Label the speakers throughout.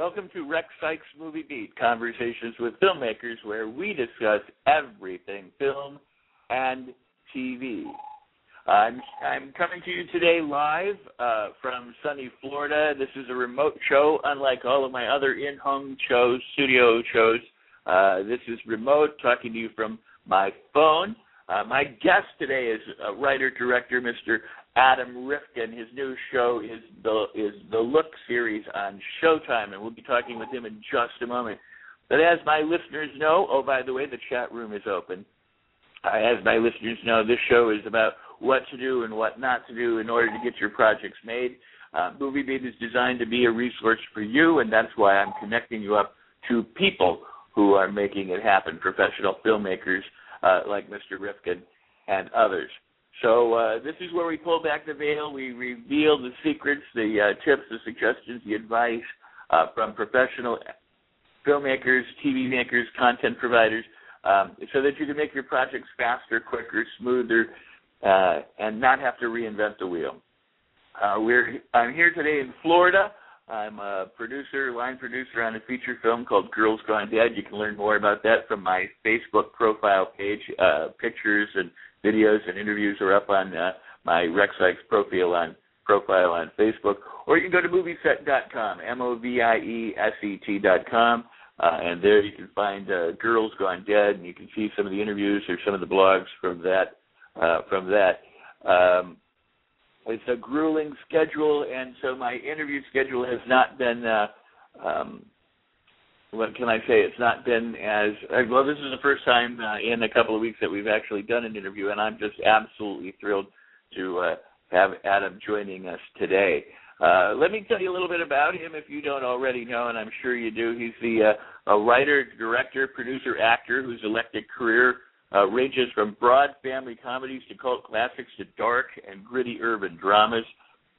Speaker 1: Welcome to Rex Sikes Movie Beat, conversations with filmmakers where we discuss everything film and TV. I'm I'm coming to you today live uh, from sunny Florida. This is a remote show, unlike all of my other in-home shows, studio shows. Uh, this is remote, talking to you from my phone. Uh, my guest today is uh, writer director Mr. Adam Rifkin. His new show is the is the Look series on Showtime, and we'll be talking with him in just a moment. But as my listeners know, oh by the way, the chat room is open. Uh, as my listeners know, this show is about what to do and what not to do in order to get your projects made. Uh, Movie Beat is designed to be a resource for you, and that's why I'm connecting you up to people who are making it happen, professional filmmakers uh, like Mr. Rifkin and others. So uh, this is where we pull back the veil. We reveal the secrets, the uh, tips, the suggestions, the advice uh, from professional filmmakers, TV makers, content providers, um, so that you can make your projects faster, quicker, smoother, uh, and not have to reinvent the wheel. Uh, we're I'm here today in Florida. I'm a producer, line producer on a feature film called Girls Gone Dead. You can learn more about that from my Facebook profile page. Uh, pictures and videos and interviews are up on uh, my Rex Sikes profile on profile on Facebook, or you can go to movieset.com, m-o-v-i-e-s-e-t.com, uh, and there you can find uh, Girls Gone Dead, and you can see some of the interviews or some of the blogs from that. Uh, from that, um, it's a grueling schedule, and so my interview schedule has not been. Uh, um, what can I say? It's not been as uh, well. This is the first time uh, in a couple of weeks that we've actually done an interview, and I'm just absolutely thrilled to uh, have Adam joining us today. Uh, let me tell you a little bit about him if you don't already know, and I'm sure you do. He's the uh, a writer, director, producer, actor whose electric career uh, ranges from broad family comedies to cult classics to dark and gritty urban dramas.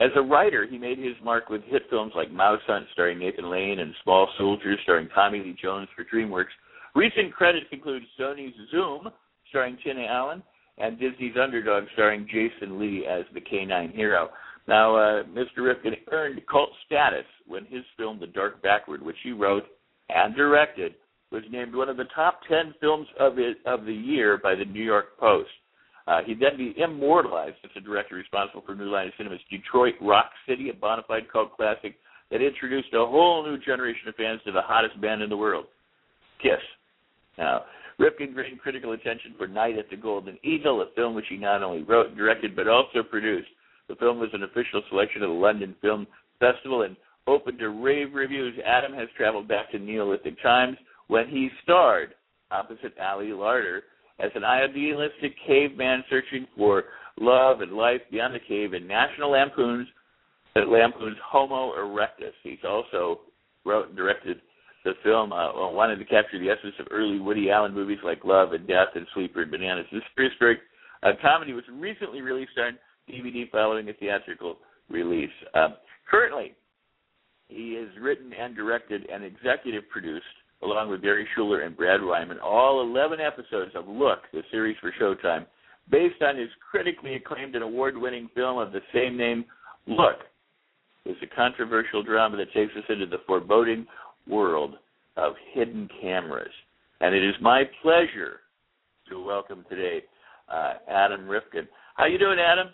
Speaker 1: As a writer, he made his mark with hit films like Mouse Hunt, starring Nathan Lane, and Small Soldiers, starring Tommy Lee Jones for DreamWorks. Recent credits include Sony's Zoom, starring Tim Allen, and Disney's Underdog, starring Jason Lee as the K-9 hero. Now, uh, Mr. Rifkin earned cult status when his film The Dark Backward, which he wrote and directed, was named one of the top 10 films of, it, of the year by the New York Post. Uh, he'd then be immortalized as the director responsible for New Line of Cinema's Detroit Rock City, a bona fide cult classic that introduced a whole new generation of fans to the hottest band in the world, Kiss. Now, Rifkin gained critical attention for Night at the Golden Eagle, a film which he not only wrote and directed but also produced. The film was an official selection of the London Film Festival and opened to rave reviews. Adam has traveled back to Neolithic times when he starred opposite Ali Larter as an idealistic caveman searching for love and life beyond the cave in National Lampoon's Lampoon's Homo Erectus. He's also wrote and directed the film. Uh, wanted to capture the essence of early Woody Allen movies like Love and Death and Sleeper and Bananas. This prehistoric uh, comedy was recently released on DVD following a theatrical release. Um, currently, he has written and directed and executive produced along with Barry Schuler and Brad Wyman, all 11 episodes of Look, the series for Showtime, based on his critically acclaimed and award winning film of the same name, Look. It's a controversial drama that takes us into the foreboding world of hidden cameras. And it is my pleasure to welcome today uh, Adam Rifkin. How you doing, Adam?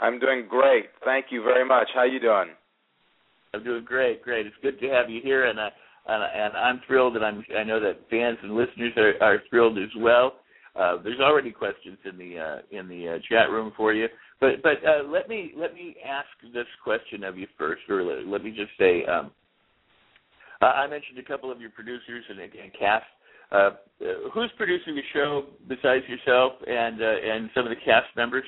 Speaker 2: I'm doing great. Thank you very much. How you doing?
Speaker 1: I'm doing great, great. It's good to have you here, and I and, and I'm thrilled, and I'm I know that fans and listeners are, are thrilled as well. Uh, there's already questions in the uh, in the uh, chat room for you, but but uh, let me let me ask this question of you first, or let, let me just say, um, I mentioned a couple of your producers and, and cast. Uh, uh, who's producing the show besides yourself and and some of the cast members?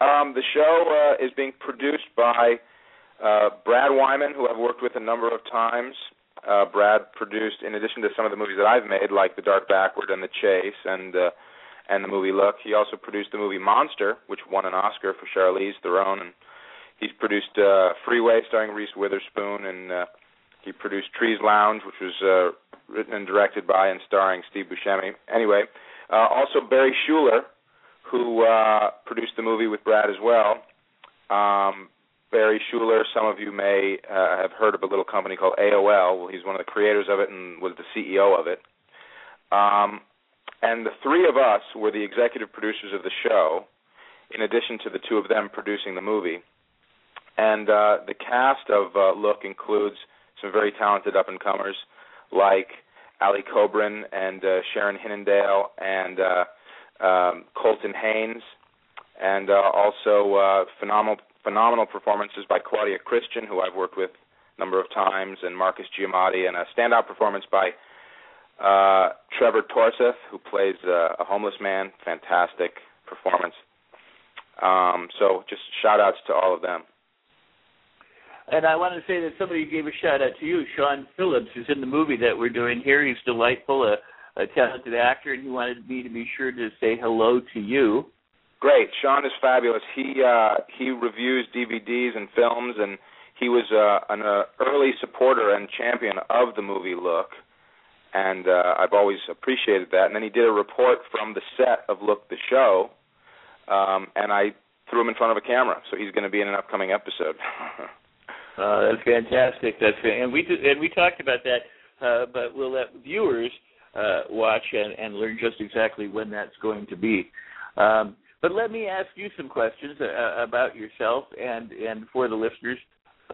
Speaker 2: Um, the show is being produced by Brad Wyman, who I've worked with a number of times. Uh, Brad produced, in addition to some of the movies that I've made, like The Dark Backward and The Chase, and uh, and the movie Look. He also produced the movie Monster, which won an Oscar for Charlize Theron, and he's produced uh, Freeway, starring Reese Witherspoon, and uh, he produced Trees Lounge, which was uh, written and directed by and starring Steve Buscemi. Anyway, uh, also Barry Schuler, who uh, produced the movie with Brad as well. Um, Barry Schuler, some of you may uh, have heard of a little company called AOL. Well, he's one of the creators of it and was the CEO of it. Um, and the three of us were the executive producers of the show, in addition to the two of them producing the movie. And uh, the cast of uh, Look includes some very talented up and comers like Ali Cobrin and uh, Sharon Hinnendael and uh, um, Colton Haynes, and uh, also uh, phenomenal phenomenal performances by Claudia Christian, who I've worked with a number of times, and Marcus Giamatti, and a standout performance by uh, Trevor Torseth, who plays a homeless man. Fantastic performance. Um, so just shout outs to all of them.
Speaker 1: And I want to say that somebody gave a shout out to you, Sean Phillips, who's in the movie that we're doing here. He's delightful, a, a talented actor, and he wanted me to be sure to say hello to you.
Speaker 2: Great, Sean is fabulous. He uh, he reviews DVDs and films, and he was uh, an uh, early supporter and champion of the movie Look and uh, I've always appreciated that. And then he did a report from the set of Look the Show, um, and I threw him in front of a camera, so he's going to be in an upcoming episode.
Speaker 1: uh, that's fantastic. That's and we and we talked about that, uh, but we'll let viewers uh, watch and, and learn just exactly when that's going to be. Um, but let me ask you some questions uh, about yourself and and for the listeners.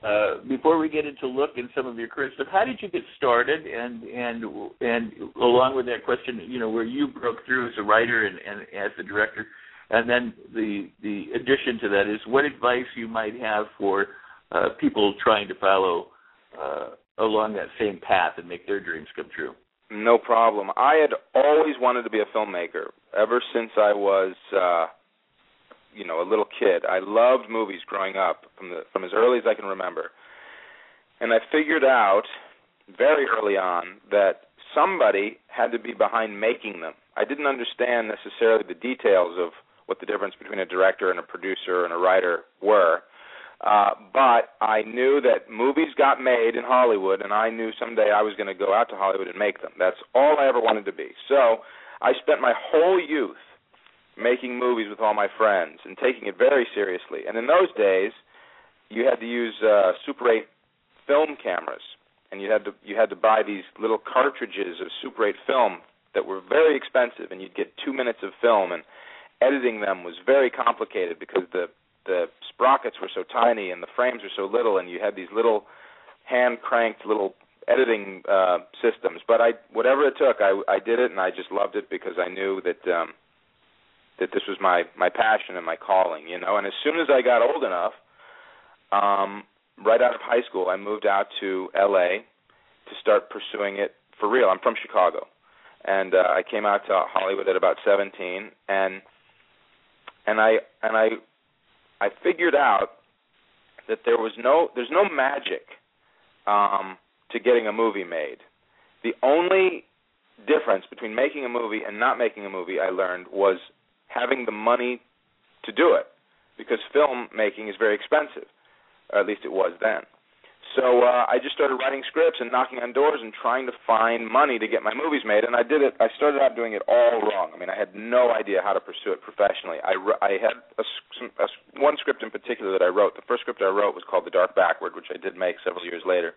Speaker 1: Uh, before we get into look in some of your career stuff, how did you get started? And and and along with that question, you know, where you broke through as a writer and, and as a director, and then the the addition to that is what advice you might have for uh, people trying to follow uh, along that same path and make their dreams come true.
Speaker 2: No problem. I had always wanted to be a filmmaker ever since I was. Uh you know a little kid. I loved movies growing up from the from as early as I can remember. And I figured out very early on that somebody had to be behind making them. I didn't understand necessarily the details of what the difference between a director and a producer and a writer were. Uh, but I knew that movies got made in Hollywood, and I knew someday I was going to go out to Hollywood and make them. That's all I ever wanted to be. So I spent my whole youth making movies with all my friends and taking it very seriously. And in those days, you had to use uh, Super 8 film cameras, and you had to you had to buy these little cartridges of Super 8 film that were very expensive, and you'd get two minutes of film, and editing them was very complicated because the the sprockets were so tiny and the frames were so little, and you had these little hand cranked little editing uh systems. But i whatever it took i i did it and i just loved it because i knew that um that this was my my passion and my calling, you know. And as soon as I got old enough, um, right out of high school, I moved out to L.A. to start pursuing it for real. I'm from Chicago, and uh, I came out to Hollywood at about 17, and and I and I I figured out that there was no there's no magic um, to getting a movie made. The only difference between making a movie and not making a movie I learned was having the money to do it because film making is very expensive, or at least it was then. So uh, I just started writing scripts and knocking on doors and trying to find money to get my movies made. And I did it. I started out doing it all wrong. I mean, I had no idea how to pursue it professionally. I I had a, a, one script in particular that I wrote. The first script I wrote was called The Dark Backward, which I did make several years later.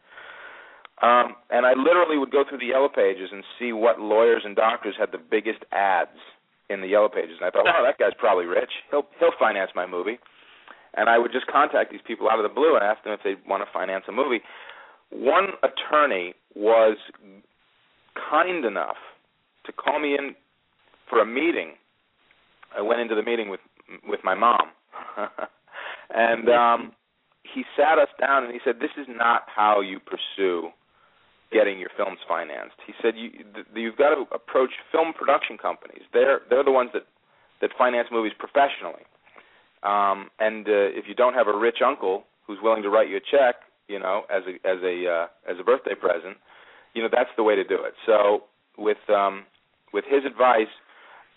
Speaker 2: Um, and I literally would go through the yellow pages and see what lawyers and doctors had the biggest ads in the yellow pages, and I thought, wow, that guy's probably rich. He'll he'll finance my movie. And I would just contact these people out of the blue and ask them if they'd want to finance a movie. One attorney was kind enough to call me in for a meeting. I went into the meeting with with my mom, and um, he sat us down and he said, "This is not how you pursue getting your films financed. He said you you've got to approach film production companies. They're they're the ones that that finance movies professionally. Um, and uh, if you don't have a rich uncle who's willing to write you a check, you know, as a as a uh, as a birthday present, you know, that's the way to do it. So with um, with his advice,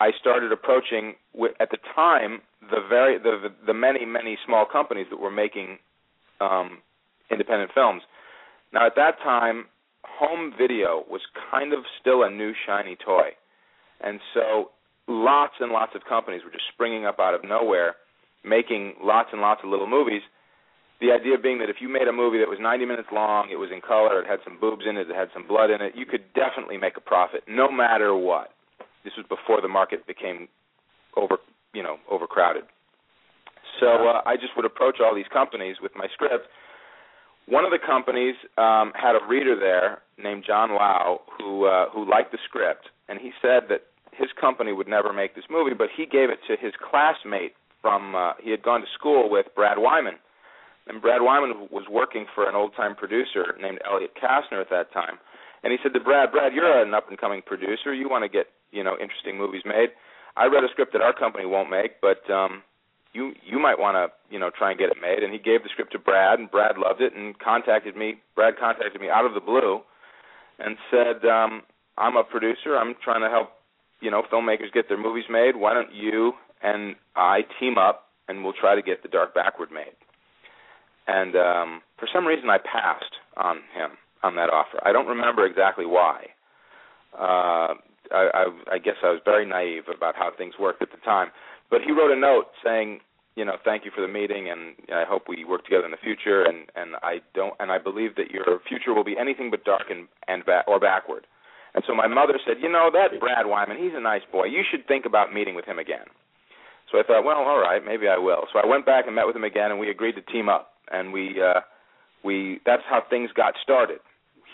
Speaker 2: I started approaching at the time the very the the, the many many small companies that were making um, independent films. Now at that time, home video was kind of still a new shiny toy, and so lots and lots of companies were just springing up out of nowhere, making lots and lots of little movies. The idea being that if you made a movie that was 90 minutes long, it was in color, it had some boobs in it, it had some blood in it, you could definitely make a profit, no matter what. This was before the market became over, you know, overcrowded. So uh, I just would approach all these companies with my script. One of the companies um, had a reader there named John Lau who uh, who liked the script, and he said that his company would never make this movie, but he gave it to his classmate from uh, he had gone to school with Brad Wyman, and Brad Wyman was working for an old time producer named Elliott Kastner at that time. And he said to Brad, Brad, you're an up and coming producer. You want to get you know interesting movies made. I read a script that our company won't make, but um, you you might want to you know try and get it made. And he gave the script to Brad, and Brad loved it and contacted me. Brad contacted me out of the blue, and said, um, I'm a producer. I'm trying to help you know filmmakers get their movies made. Why don't you and I team up and we'll try to get The Dark Backward made. And um, for some reason, I passed on him on that offer. I don't remember exactly why. Uh, I, I, I guess I was very naive about how things worked at the time. But he wrote a note saying, you know, thank you for the meeting, and I hope we work together in the future. And and I don't, and I believe that your future will be anything but dark and and ba- or backward. And so my mother said, you know, that Brad Wyman, he's a nice boy. You should think about meeting with him again. So I thought, well, all right, maybe I will. So I went back and met with him again, and we agreed to team up. And we uh, we that's how things got started.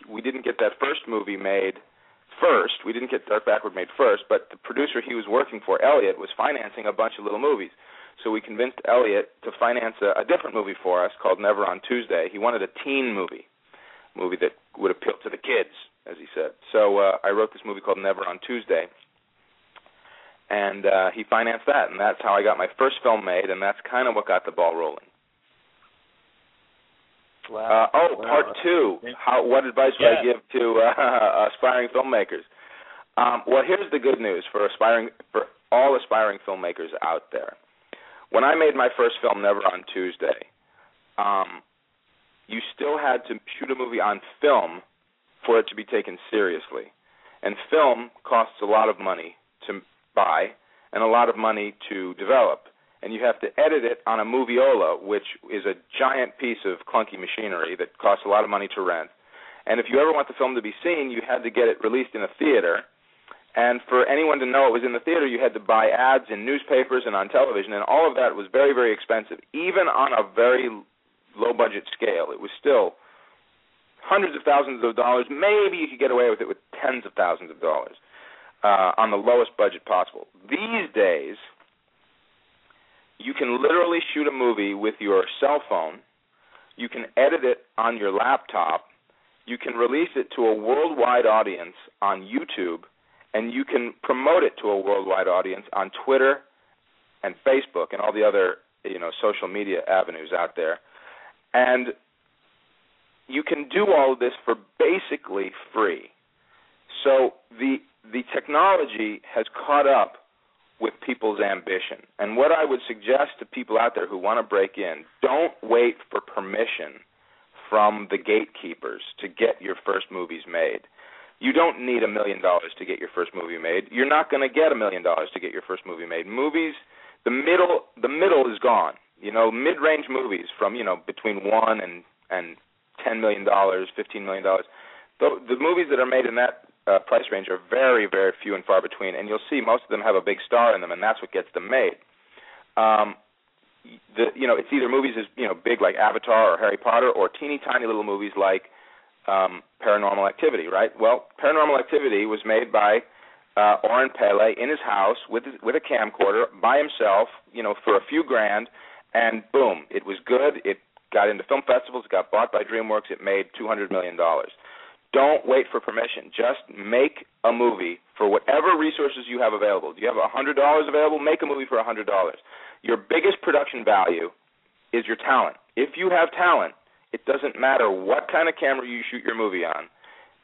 Speaker 2: We didn't get that first movie made first. We didn't get Dark Backward made first, but the producer he was working for, Elliott, was financing a bunch of little movies. So we convinced Elliott to finance a, a different movie for us called Never on Tuesday. He wanted a teen movie, movie that would appeal to the kids, as he said. So uh, I wrote this movie called Never on Tuesday, and uh, he financed that, and that's how I got my first film made, and that's kind of what got the ball rolling.
Speaker 1: Wow.
Speaker 2: Uh, oh,
Speaker 1: wow.
Speaker 2: part two. How? What advice would
Speaker 1: yeah.
Speaker 2: I give to uh, aspiring filmmakers? Um, well, here's the good news for aspiring for all aspiring filmmakers out there. When I made my first film, Never on Tuesday, um, you still had to shoot a movie on film for it to be taken seriously, and film costs a lot of money to buy and a lot of money to develop and you have to edit it on a Moviola, which is a giant piece of clunky machinery that costs a lot of money to rent. And if you ever want the film to be seen, you had to get it released in a theater. And for anyone to know it was in the theater, you had to buy ads in newspapers and on television, and all of that was very, very expensive, even on a very low budget scale. It was still hundreds of thousands of dollars. Maybe you could get away with it with tens of thousands of dollars uh, on the lowest budget possible. These days, you can literally shoot a movie with your cell phone. You can edit it on your laptop. You can release it to a worldwide audience on YouTube, and you can promote it to a worldwide audience on Twitter and Facebook and all the other you know social media avenues out there. And you can do all of this for basically free. So the the technology has caught up with people's ambition. And what I would suggest to people out there who want to break in, don't wait for permission from the gatekeepers to get your first movies made. You don't need a million dollars to get your first movie made. You're not going to get a million dollars to get your first movie made. Movies, the middle, the middle is gone. You know, mid-range movies from you know between one and and ten million dollars, fifteen million dollars. The, the movies that are made in that uh, price range are very, very few and far between, and you'll see most of them have a big star in them, and that's what gets them made. Um, the you know it's either movies as you know big like Avatar or Harry Potter, or teeny tiny little movies like um, Paranormal Activity, right? Well, Paranormal Activity was made by uh, Oren Peli in his house with with a camcorder by himself, you know, for a few grand, and boom, it was good. It got into film festivals, got bought by DreamWorks, it made two hundred million dollars. Don't wait for permission. Just make a movie for whatever resources you have available. Do you have a hundred dollars available? Make a movie for a hundred dollars. your biggest production value is your talent. If you have talent, it doesn't matter what kind of camera you shoot your movie on.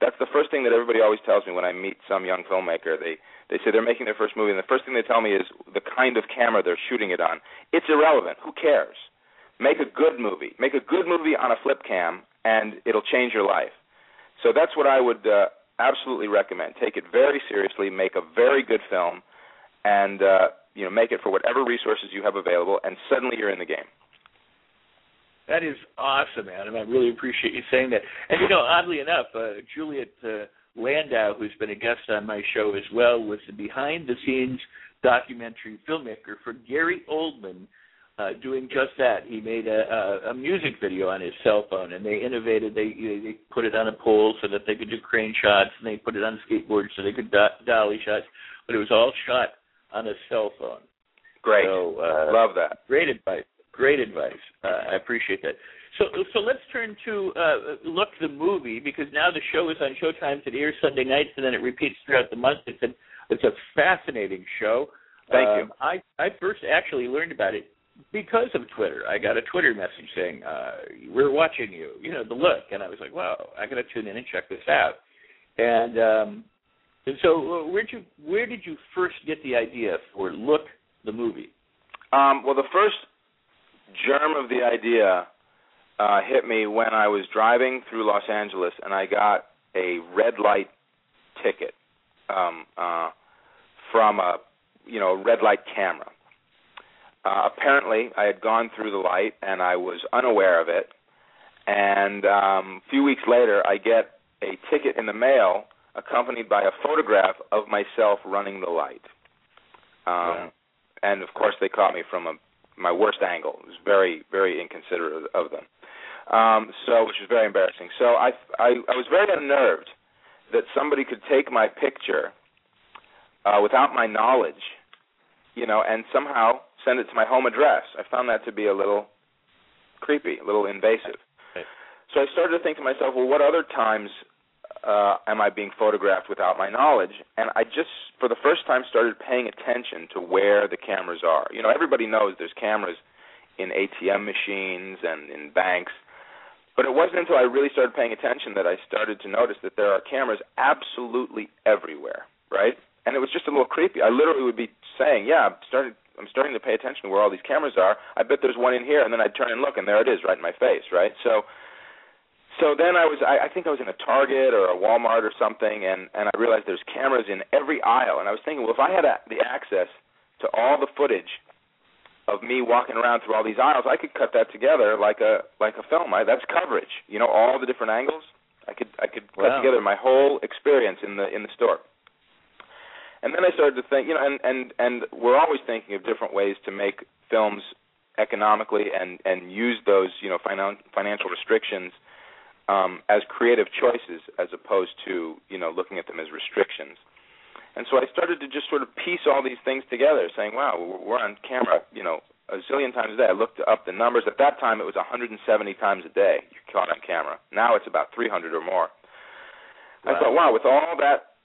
Speaker 2: That's the first thing that everybody always tells me when I meet some young filmmaker. They they say they're making their first movie, and the first thing they tell me is the kind of camera they're shooting it on. It's irrelevant. Who cares? Make a good movie. Make a good movie on a flip cam, and it'll change your life. So that's what I would uh, absolutely recommend. Take it very seriously. Make a very good film, and uh, you know make it for whatever resources you have available, and suddenly you're in the game.
Speaker 1: That is awesome, Adam. I really appreciate you saying that. And you know, oddly enough, uh, Juliet uh, Landau, who's been a guest on my show as well, was the behind-the-scenes documentary filmmaker for Gary Oldman, uh, doing just that. He made a, a, a music video on his cell phone, and they innovated. They they put it on a pole so that they could do crane shots, and they put it on skateboards so they could do- dolly shots. But it was all shot on a cell phone.
Speaker 2: Great,
Speaker 1: so, uh,
Speaker 2: love that.
Speaker 1: Great advice. Great advice. Uh, I appreciate that. So, so let's turn to uh, look the movie because now the show is on Showtime. It airs Sunday nights and then it repeats throughout the month. It's a it's a fascinating show.
Speaker 2: Thank
Speaker 1: um,
Speaker 2: you.
Speaker 1: I I first actually learned about it because of Twitter. I got a Twitter message saying uh, we're watching you. You know the look, and I was like, wow, I got to tune in and check this out. And um, and so uh, where you where did you first get the idea for Look the movie?
Speaker 2: Um, well, the first germ of the idea uh, hit me when I was driving through Los Angeles and I got a red light ticket um, uh, from a you know red light camera. Uh, apparently, I had gone through the light and I was unaware of it. And um, a few weeks later, I get a ticket in the mail accompanied by a photograph of myself running the light. Um. And of course, they caught me from a my worst angle. It was very, very inconsiderate of them. Um, so, which was very embarrassing. So I, I, I was very unnerved that somebody could take my picture uh, without my knowledge, you know, and somehow send it to my home address. I found that to be a little creepy, a little invasive. So I started to think to myself, well, what other times uh, am I being photographed without my knowledge? And I just, for the first time, started paying attention to where the cameras are. You know, everybody knows there's cameras in ATM machines and in banks, but it wasn't until I really started paying attention that I started to notice that there are cameras absolutely everywhere, right? And it was just a little creepy. I literally would be saying, "Yeah, I'm starting, I'm starting to pay attention to where all these cameras are. I bet there's one in here." And then I'd turn and look, and there it is, right in my face, right? So so then I was I, I think I was in a Target or a Walmart or something and and I realized there's cameras in every aisle and I was thinking well if I had a, the access to all the footage of me walking around through all these aisles I could cut that together like a like a film I, that's coverage you know all the different angles I could I could
Speaker 1: wow.
Speaker 2: cut together my whole experience in the in the store and then I started to think you know and and and we're always thinking of different ways to make films economically and and use those you know finan- financial restrictions um, as creative choices as opposed to you know looking at them as restrictions. And so I started to just sort of piece all these things together, saying, "Wow, we're on camera, you know, a zillion times a day." I looked up the numbers. At that time, it was 170 times a day you caught on camera. Now it's about 300 or more.
Speaker 1: Wow.
Speaker 2: I thought, wow, with all that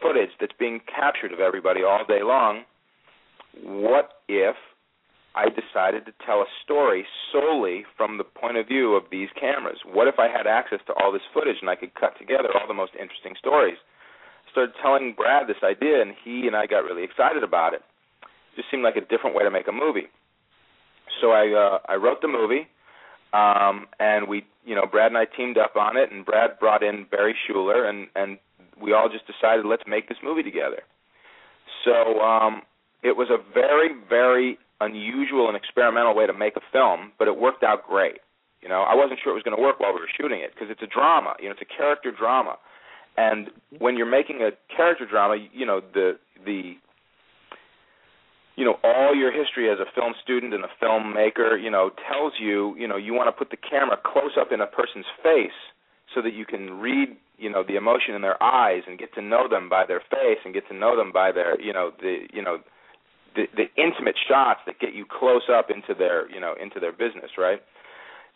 Speaker 2: footage that's being captured of everybody all day long, what if I decided to tell a story solely from the point of view of these cameras. What if I had access to all this footage and I could cut together all the most interesting stories? I started telling Brad this idea, and he and I got really excited about it. It just seemed like a different way to make a movie. So I uh, I wrote the movie, um, and we, you know, Brad and I teamed up on it, and Brad brought in Barry Schuler, and and we all just decided let's make this movie together. So um, it was a very very unusual and experimental way to make a film, but it worked out great. You know, I wasn't sure it was going to work while we were shooting it because it's a drama. You know, it's a character drama, and when you're making a character drama, you know the the you know all your history as a film student and a filmmaker, you know, tells you you know you want to put the camera close up in a person's face so that you can read you know the emotion in their eyes and get to know them by their face and get to know them by their you know the you know the, the intimate shots that get you close up into their you know into their business, right?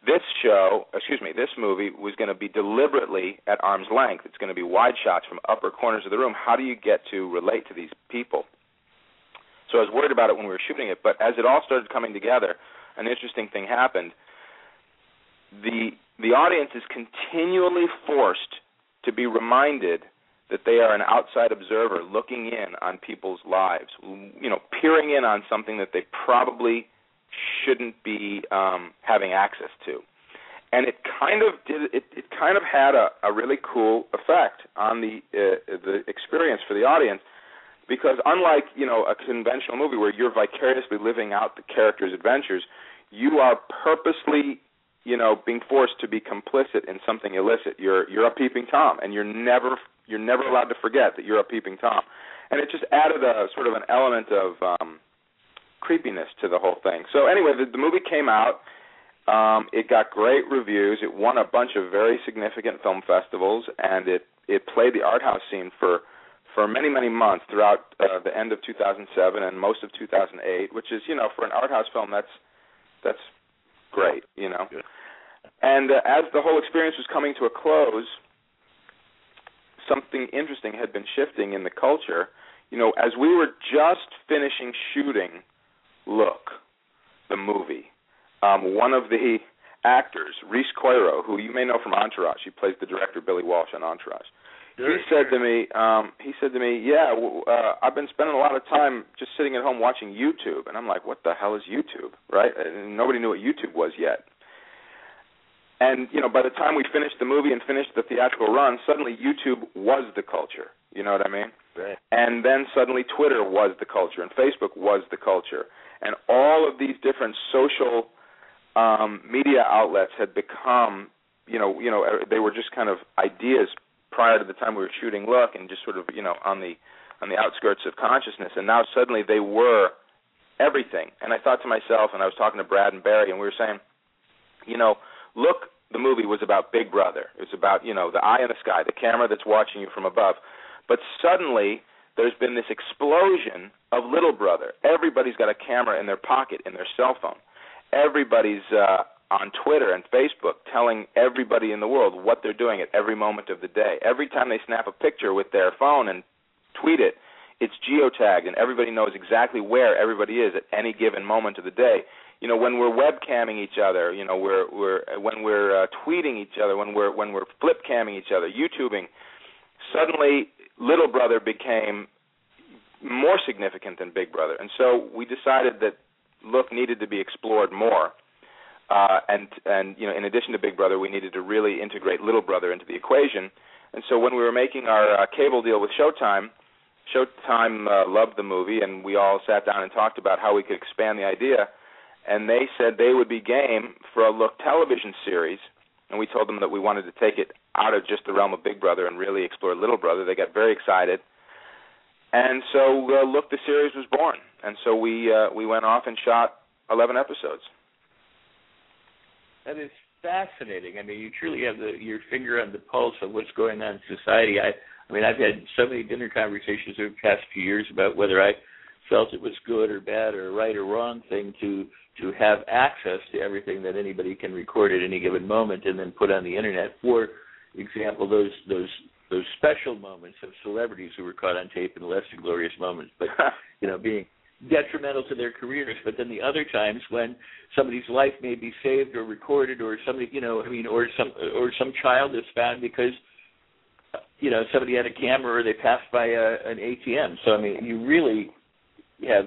Speaker 2: This show, excuse me, this movie was going to be deliberately at arm's length. It's going to be wide shots from upper corners of the room. How do you get to relate to these people? So I was worried about it when we were shooting it. But as it all started coming together, an interesting thing happened. The the audience is continually forced to be reminded that they are an outside observer looking in on people's lives, you know, peering in on something that they probably shouldn't be um, having access to. And it kind of did. It, it kind of had a, a really cool effect on the uh, the experience for the audience, because unlike you know a conventional movie where you're vicariously living out the character's adventures, you are purposely you know being forced to be complicit in something illicit. You're you're a peeping tom, and you're never you're never allowed to forget that you're a peeping tom. And it just added a sort of an element of um, creepiness to the whole thing. So anyway, the, the movie came out. Um, it got great reviews. It won a bunch of very significant film festivals, and it it played the art house scene for for many many months throughout uh, the end of 2007 and most of 2008, which is you know for an art house film that's that's great, you know. And uh, as the whole experience was coming to a close, something interesting had been shifting in the culture. You know, as we were just finishing shooting Look, the movie, um, one of the actors, Rhys Coiro, who you may know from Entourage, he plays the director Billy Walsh on Entourage. He said to me, um, he said to me, "Yeah, uh, I've been spending a lot of time just sitting at home watching YouTube." And I'm like, "What the hell is YouTube?" Right? And nobody knew what YouTube was yet. And you know, by the time we finished the movie and finished the theatrical run, suddenly YouTube was the culture. You know what I mean?
Speaker 1: Right.
Speaker 2: And then suddenly Twitter was the culture, and Facebook was the culture, and all of these different social um, media outlets had become, you know, you know, they were just kind of ideas prior to the time we were shooting Look, and just sort of, you know, on the on the outskirts of consciousness, and now suddenly they were everything. And I thought to myself, and I was talking to Brad and Barry, and we were saying, you know Look, the movie was about Big Brother. It was about, you know, the eye in the sky, the camera that's watching you from above. But suddenly, there's been this explosion of Little Brother. Everybody's got a camera in their pocket, in their cell phone. Everybody's uh, on Twitter and Facebook telling everybody in the world what they're doing at every moment of the day. Every time they snap a picture with their phone and tweet it, it's geotagged, and everybody knows exactly where everybody is at any given moment of the day. You know when we're webcamming each other you know we're we're when we're uh, tweeting each other when we're when we're flip camming each other youtubing suddenly little brother became more significant than big brother. And so we decided that look needed to be explored more uh, and and you know in addition to big brother we needed to really integrate little brother into the equation and so when we were making our uh, cable deal with showtime showtime uh, loved the movie and we all sat down and talked about how we could expand the idea and they said they would be game for a Look television series. And we told them that we wanted to take it out of just the realm of Big Brother and really explore Little Brother. They got very excited, and so uh, Look, the series was born. And so we uh, we went off and shot 11 episodes.
Speaker 1: That is fascinating. I mean, you truly have the, your finger on the pulse of what's going on in society. I, I mean, I've had so many dinner conversations over the past few years about whether I felt it was good or bad or right or wrong thing to to have access to everything that anybody can record at any given moment and then put on the internet. For example, those those those special moments of celebrities who were caught on tape in less than glorious moments, but you know, being detrimental to their careers. But then the other times when somebody's life may be saved or recorded, or somebody, you know, I mean, or some or some child is found because you know somebody had a camera or they passed by a, an ATM. So I mean, you really have,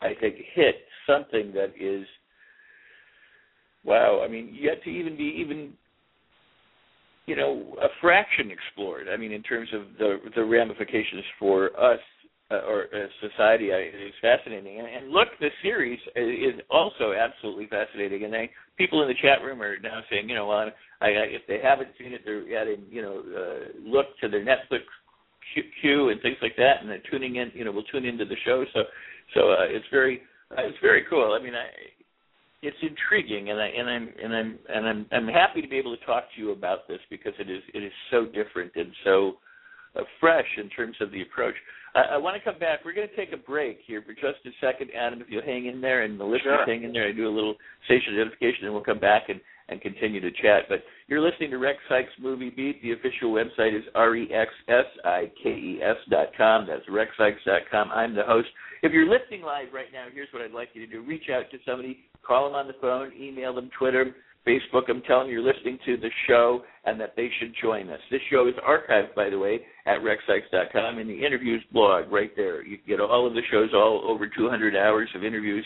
Speaker 1: I think, hit something that is wow. I mean, yet to even be even you know a fraction explored. I mean, in terms of the the ramifications for us uh, or uh, society, I, it's fascinating. And, and look, the series is also absolutely fascinating. And they, people in the chat room are now saying, you know, well, I, I, if they haven't seen it, they're adding, you know, uh, look to their Netflix queue and things like that, and they're tuning in. You know, will tune into the show. So, so uh, it's very uh, it's very cool. I mean, I, it's intriguing, and I and I'm and I'm and I'm I'm happy to be able to talk to you about this because it is it is so different and so uh, fresh in terms of the approach. I, I want to come back. We're going to take a break here for just a second, Adam. If you'll hang in there, and the listeners
Speaker 2: Sure.
Speaker 1: hang in there, I do a little station identification, and we'll come back and and continue to chat. But you're listening to Rex Sikes Movie Beat. The official website is r e x s i k e s dot com. That's rexsikes dot com. I'm the host. If you're listening live right now, here's what I'd like you to do: reach out to somebody, call them on the phone, email them, Twitter, Facebook I'm telling you, you're listening to the show and that they should join us. This show is archived, by the way, at rexsikes.com in the interviews blog right there. You get all of the shows, all over 200 hours of interviews,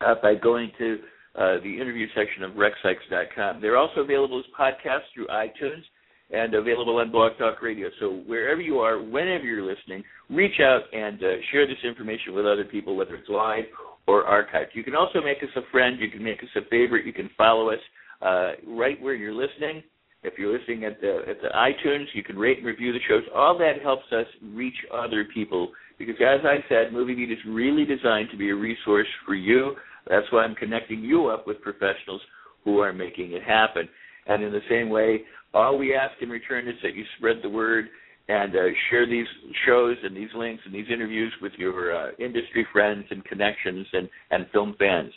Speaker 1: uh, by going to uh, the interview section of rexsikes.com. They're also available as podcasts through iTunes and available on Blog Talk Radio. So wherever you are, whenever you're listening, reach out and uh, share this information with other people, whether it's live or archived. You can also make us a friend. You can make us a favorite. You can follow us uh, right where you're listening. If you're listening at the at the iTunes, you can rate and review the shows. All that helps us reach other people because, as I said, Movie Beat is really designed to be a resource for you. That's why I'm connecting you up with professionals who are making it happen. And in the same way, all we ask in return is that you spread the word and uh, share these shows and these links and these interviews with your uh, industry friends and connections and, and film fans.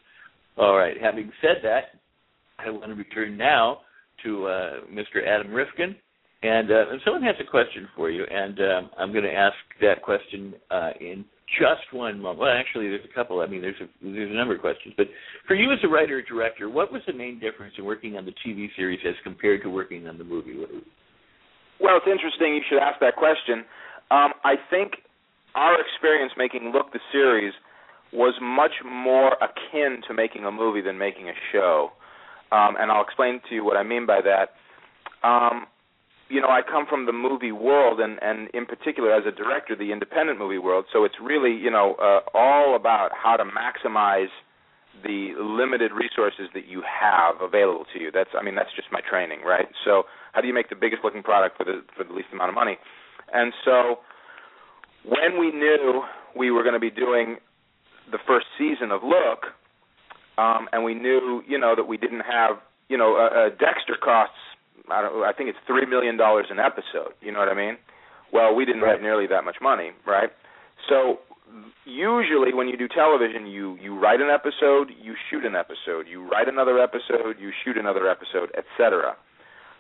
Speaker 1: All right, having said that, I want to return now to uh, Mr. Adam Rifkin. And, uh, and someone has a question for you, and um, I'm going to ask that question uh, in just one moment. Well, actually, there's a couple. I mean, there's a there's a number of questions. But for you as a writer or director, what was the main difference in working on the TV series as compared to working on the movie?
Speaker 2: Well, it's interesting you should ask that question. Um, I think our experience making Look the series was much more akin to making a movie than making a show. Um, and I'll explain to you what I mean by that. Um, you know, I come from the movie world, and and in particular as a director, the independent movie world. So it's really you know uh, all about how to maximize the limited resources that you have available to you. That's I mean that's just my training, right? So how do you make the biggest looking product for the for the least amount of money? And so when we knew we were going to be doing the first season of Look, um, and we knew you know that we didn't have you know uh, uh, Dexter costs I don't I think it's three million dollars an episode. You know what I mean? Well, we didn't
Speaker 1: Right.
Speaker 2: have nearly that much money, right? So usually when you do television, you you write an episode, you shoot an episode, you write another episode, you shoot another episode, etc.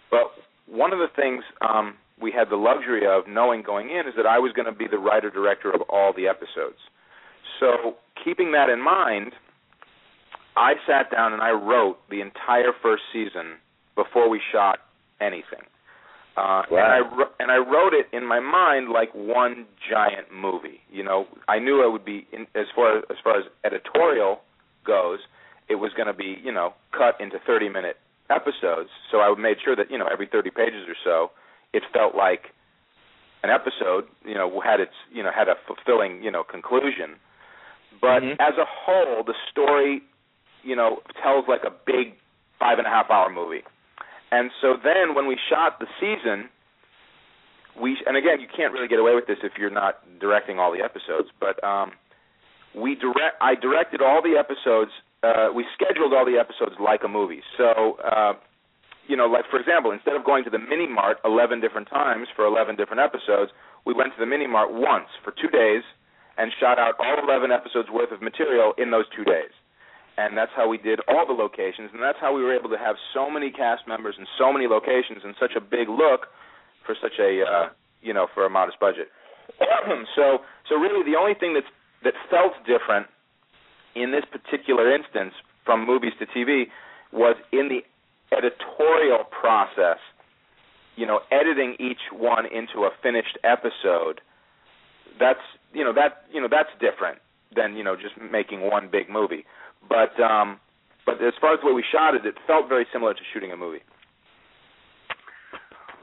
Speaker 2: But one of the things um, we had the luxury of knowing going in is that I was going to be the writer director of all the episodes. So keeping that in mind, I sat down and I wrote the entire first season before we shot anything. Uh,
Speaker 1: Wow.
Speaker 2: And I and I wrote it in my mind like one giant movie. You know, I knew I would be in, as far as far as editorial goes, it was going to be you know cut into 30 minute episodes. So I made sure that you know every 30 pages or so, it felt like an episode. You know, had its you know had a fulfilling you know conclusion. But
Speaker 1: Mhm.
Speaker 2: as a whole, the story, you know, tells like a big five and a half hour movie. And so then when we shot the season, we and again you can't really get away with this if you're not directing all the episodes, but um we direct I directed all the episodes uh we scheduled all the episodes like a movie. So uh you know, like for example, instead of going to the mini mart 11 different times for 11 different episodes, we went to the mini mart once for 2 days and shot out all 11 episodes worth of material in those 2 days and that's how we did all the locations, and that's how we were able to have so many cast members and so many locations and such a big look for such a uh, you know for a modest budget. so so really the only thing that's that felt different in this particular instance from movies to TV was in the editorial process. You know, editing each one into a finished episode. That's you know that you know that's different than you know just making one big movie. But um, but as far as the way we shot it, it felt very similar to shooting a movie.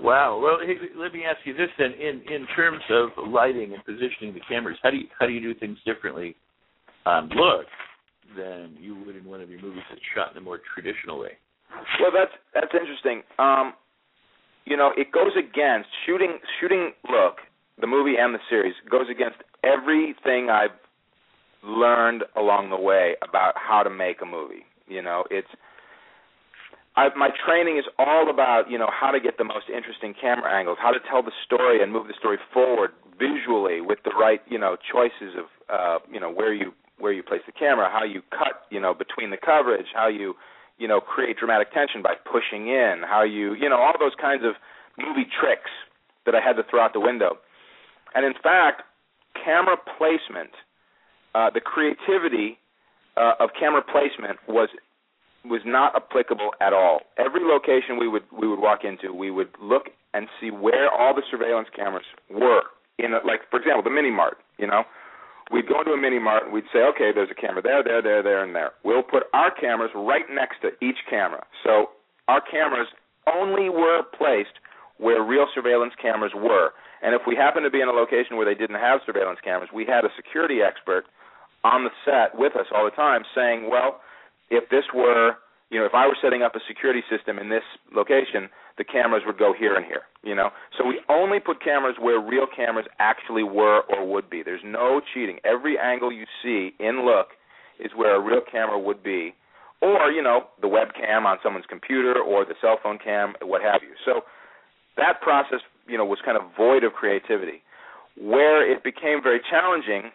Speaker 1: Wow. Well, hey, let me ask you this then: in in terms of lighting and positioning the cameras, how do you how do you do things differently on look than you would in one of your movies that's shot in a more traditional way?
Speaker 2: Well, that's that's interesting. Um, you know, it goes against shooting shooting look the movie and the series goes against everything I've learned along the way about how to make a movie. You know, it's I, my training is all about you know how to get the most interesting camera angles, how to tell the story and move the story forward visually with the right you know choices of uh, you know where you where you place the camera, how you cut you know between the coverage, how you you know create dramatic tension by pushing in, how you you know all those kinds of movie tricks that I had to throw out the window. And in fact, camera placement, uh, the creativity uh, of camera placement was was not applicable at all. Every location we would we would walk into, we would look and see where all the surveillance cameras were. In a, like for example, the mini mart. You know, we'd go into a mini mart and we'd say, okay, there's a camera there, there, there, there, and there. We'll put our cameras right next to each camera. So our cameras only were placed where real surveillance cameras were. And if we happened to be in a location where they didn't have surveillance cameras, we had a security expert on the set with us all the time saying, well, if this were, you know, if I were setting up a security system in this location, the cameras would go here and here, you know. So we only put cameras where real cameras actually were or would be. There's no cheating. Every angle you see in look is where a real camera would be, or you know, the webcam on someone's computer or the cell phone cam, what have you. So that process, you know, was kind of void of creativity. Where it became very challenging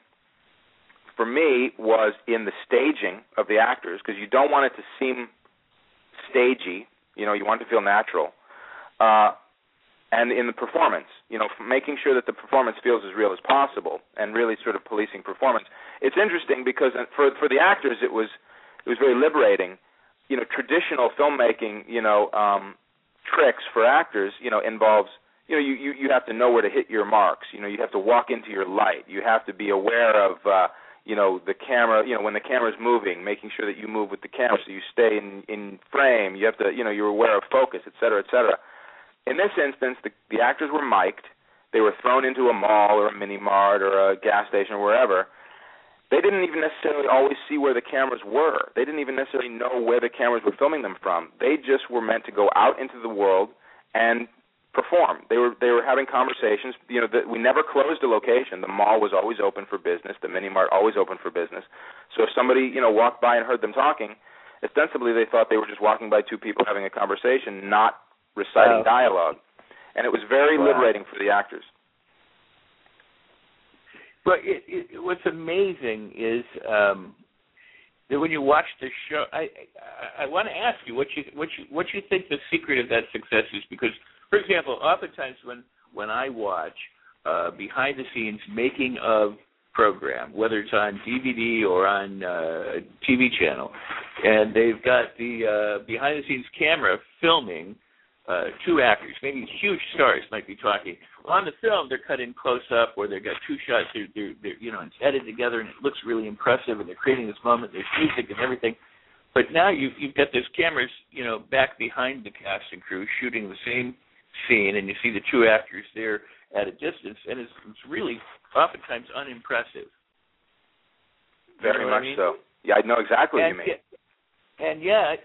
Speaker 2: for me was in the staging of the actors because you don't want it to seem stagey. You know, you want it to feel natural. Uh, and in the performance, you know, making sure that the performance feels as real as possible, and really sort of policing performance. It's interesting because for for the actors, it was it was very liberating. You know, traditional filmmaking, you know, um, tricks for actors, you know, involves you know you, you you have to know where to hit your marks. You know, you have to walk into your light. You have to be aware of uh, you know the camera. You know, when the camera's moving, making sure that you move with the camera so you stay in in frame. You have to you know you're aware of focus, et cetera, et cetera. In this instance, the the actors were mic'd. They were thrown into a mall or a mini mart or a gas station or wherever they didn't even necessarily always see where the cameras were. They didn't even necessarily know where the cameras were filming them from. They just were meant to go out into the world and perform. They were they were having conversations. You know, the, we never closed a location. The mall was always open for business. The mini mart always open for business. So if somebody you know walked by and heard them talking, ostensibly they thought they were just walking by two people having a conversation, not reciting wow. dialogue. And it was very wow. liberating for the actors.
Speaker 1: But it, it, what's amazing is um, that when you watch the show, I I, I want to ask you what you what you what you think the secret of that success is. Because, for example, oftentimes when when I watch uh, behind the scenes making of program, whether it's on DVD or on uh, TV channel, and they've got the uh, behind the scenes camera filming uh, two actors, maybe huge stars might be talking. Well, On the film, they're cut in close up, or they've got two shots. They're, they're, they're you know embedded together, and it looks really impressive. And they're creating this moment. There's music and everything. But now you've you've got those cameras, you know, back behind the cast and crew, shooting the same scene, and you see the two actors there at a distance, and it's, it's really oftentimes unimpressive.
Speaker 2: Very
Speaker 1: you
Speaker 2: know
Speaker 1: much I mean?
Speaker 2: so. Yeah, I know exactly
Speaker 1: and
Speaker 2: what you mean.
Speaker 1: Yet, and yet,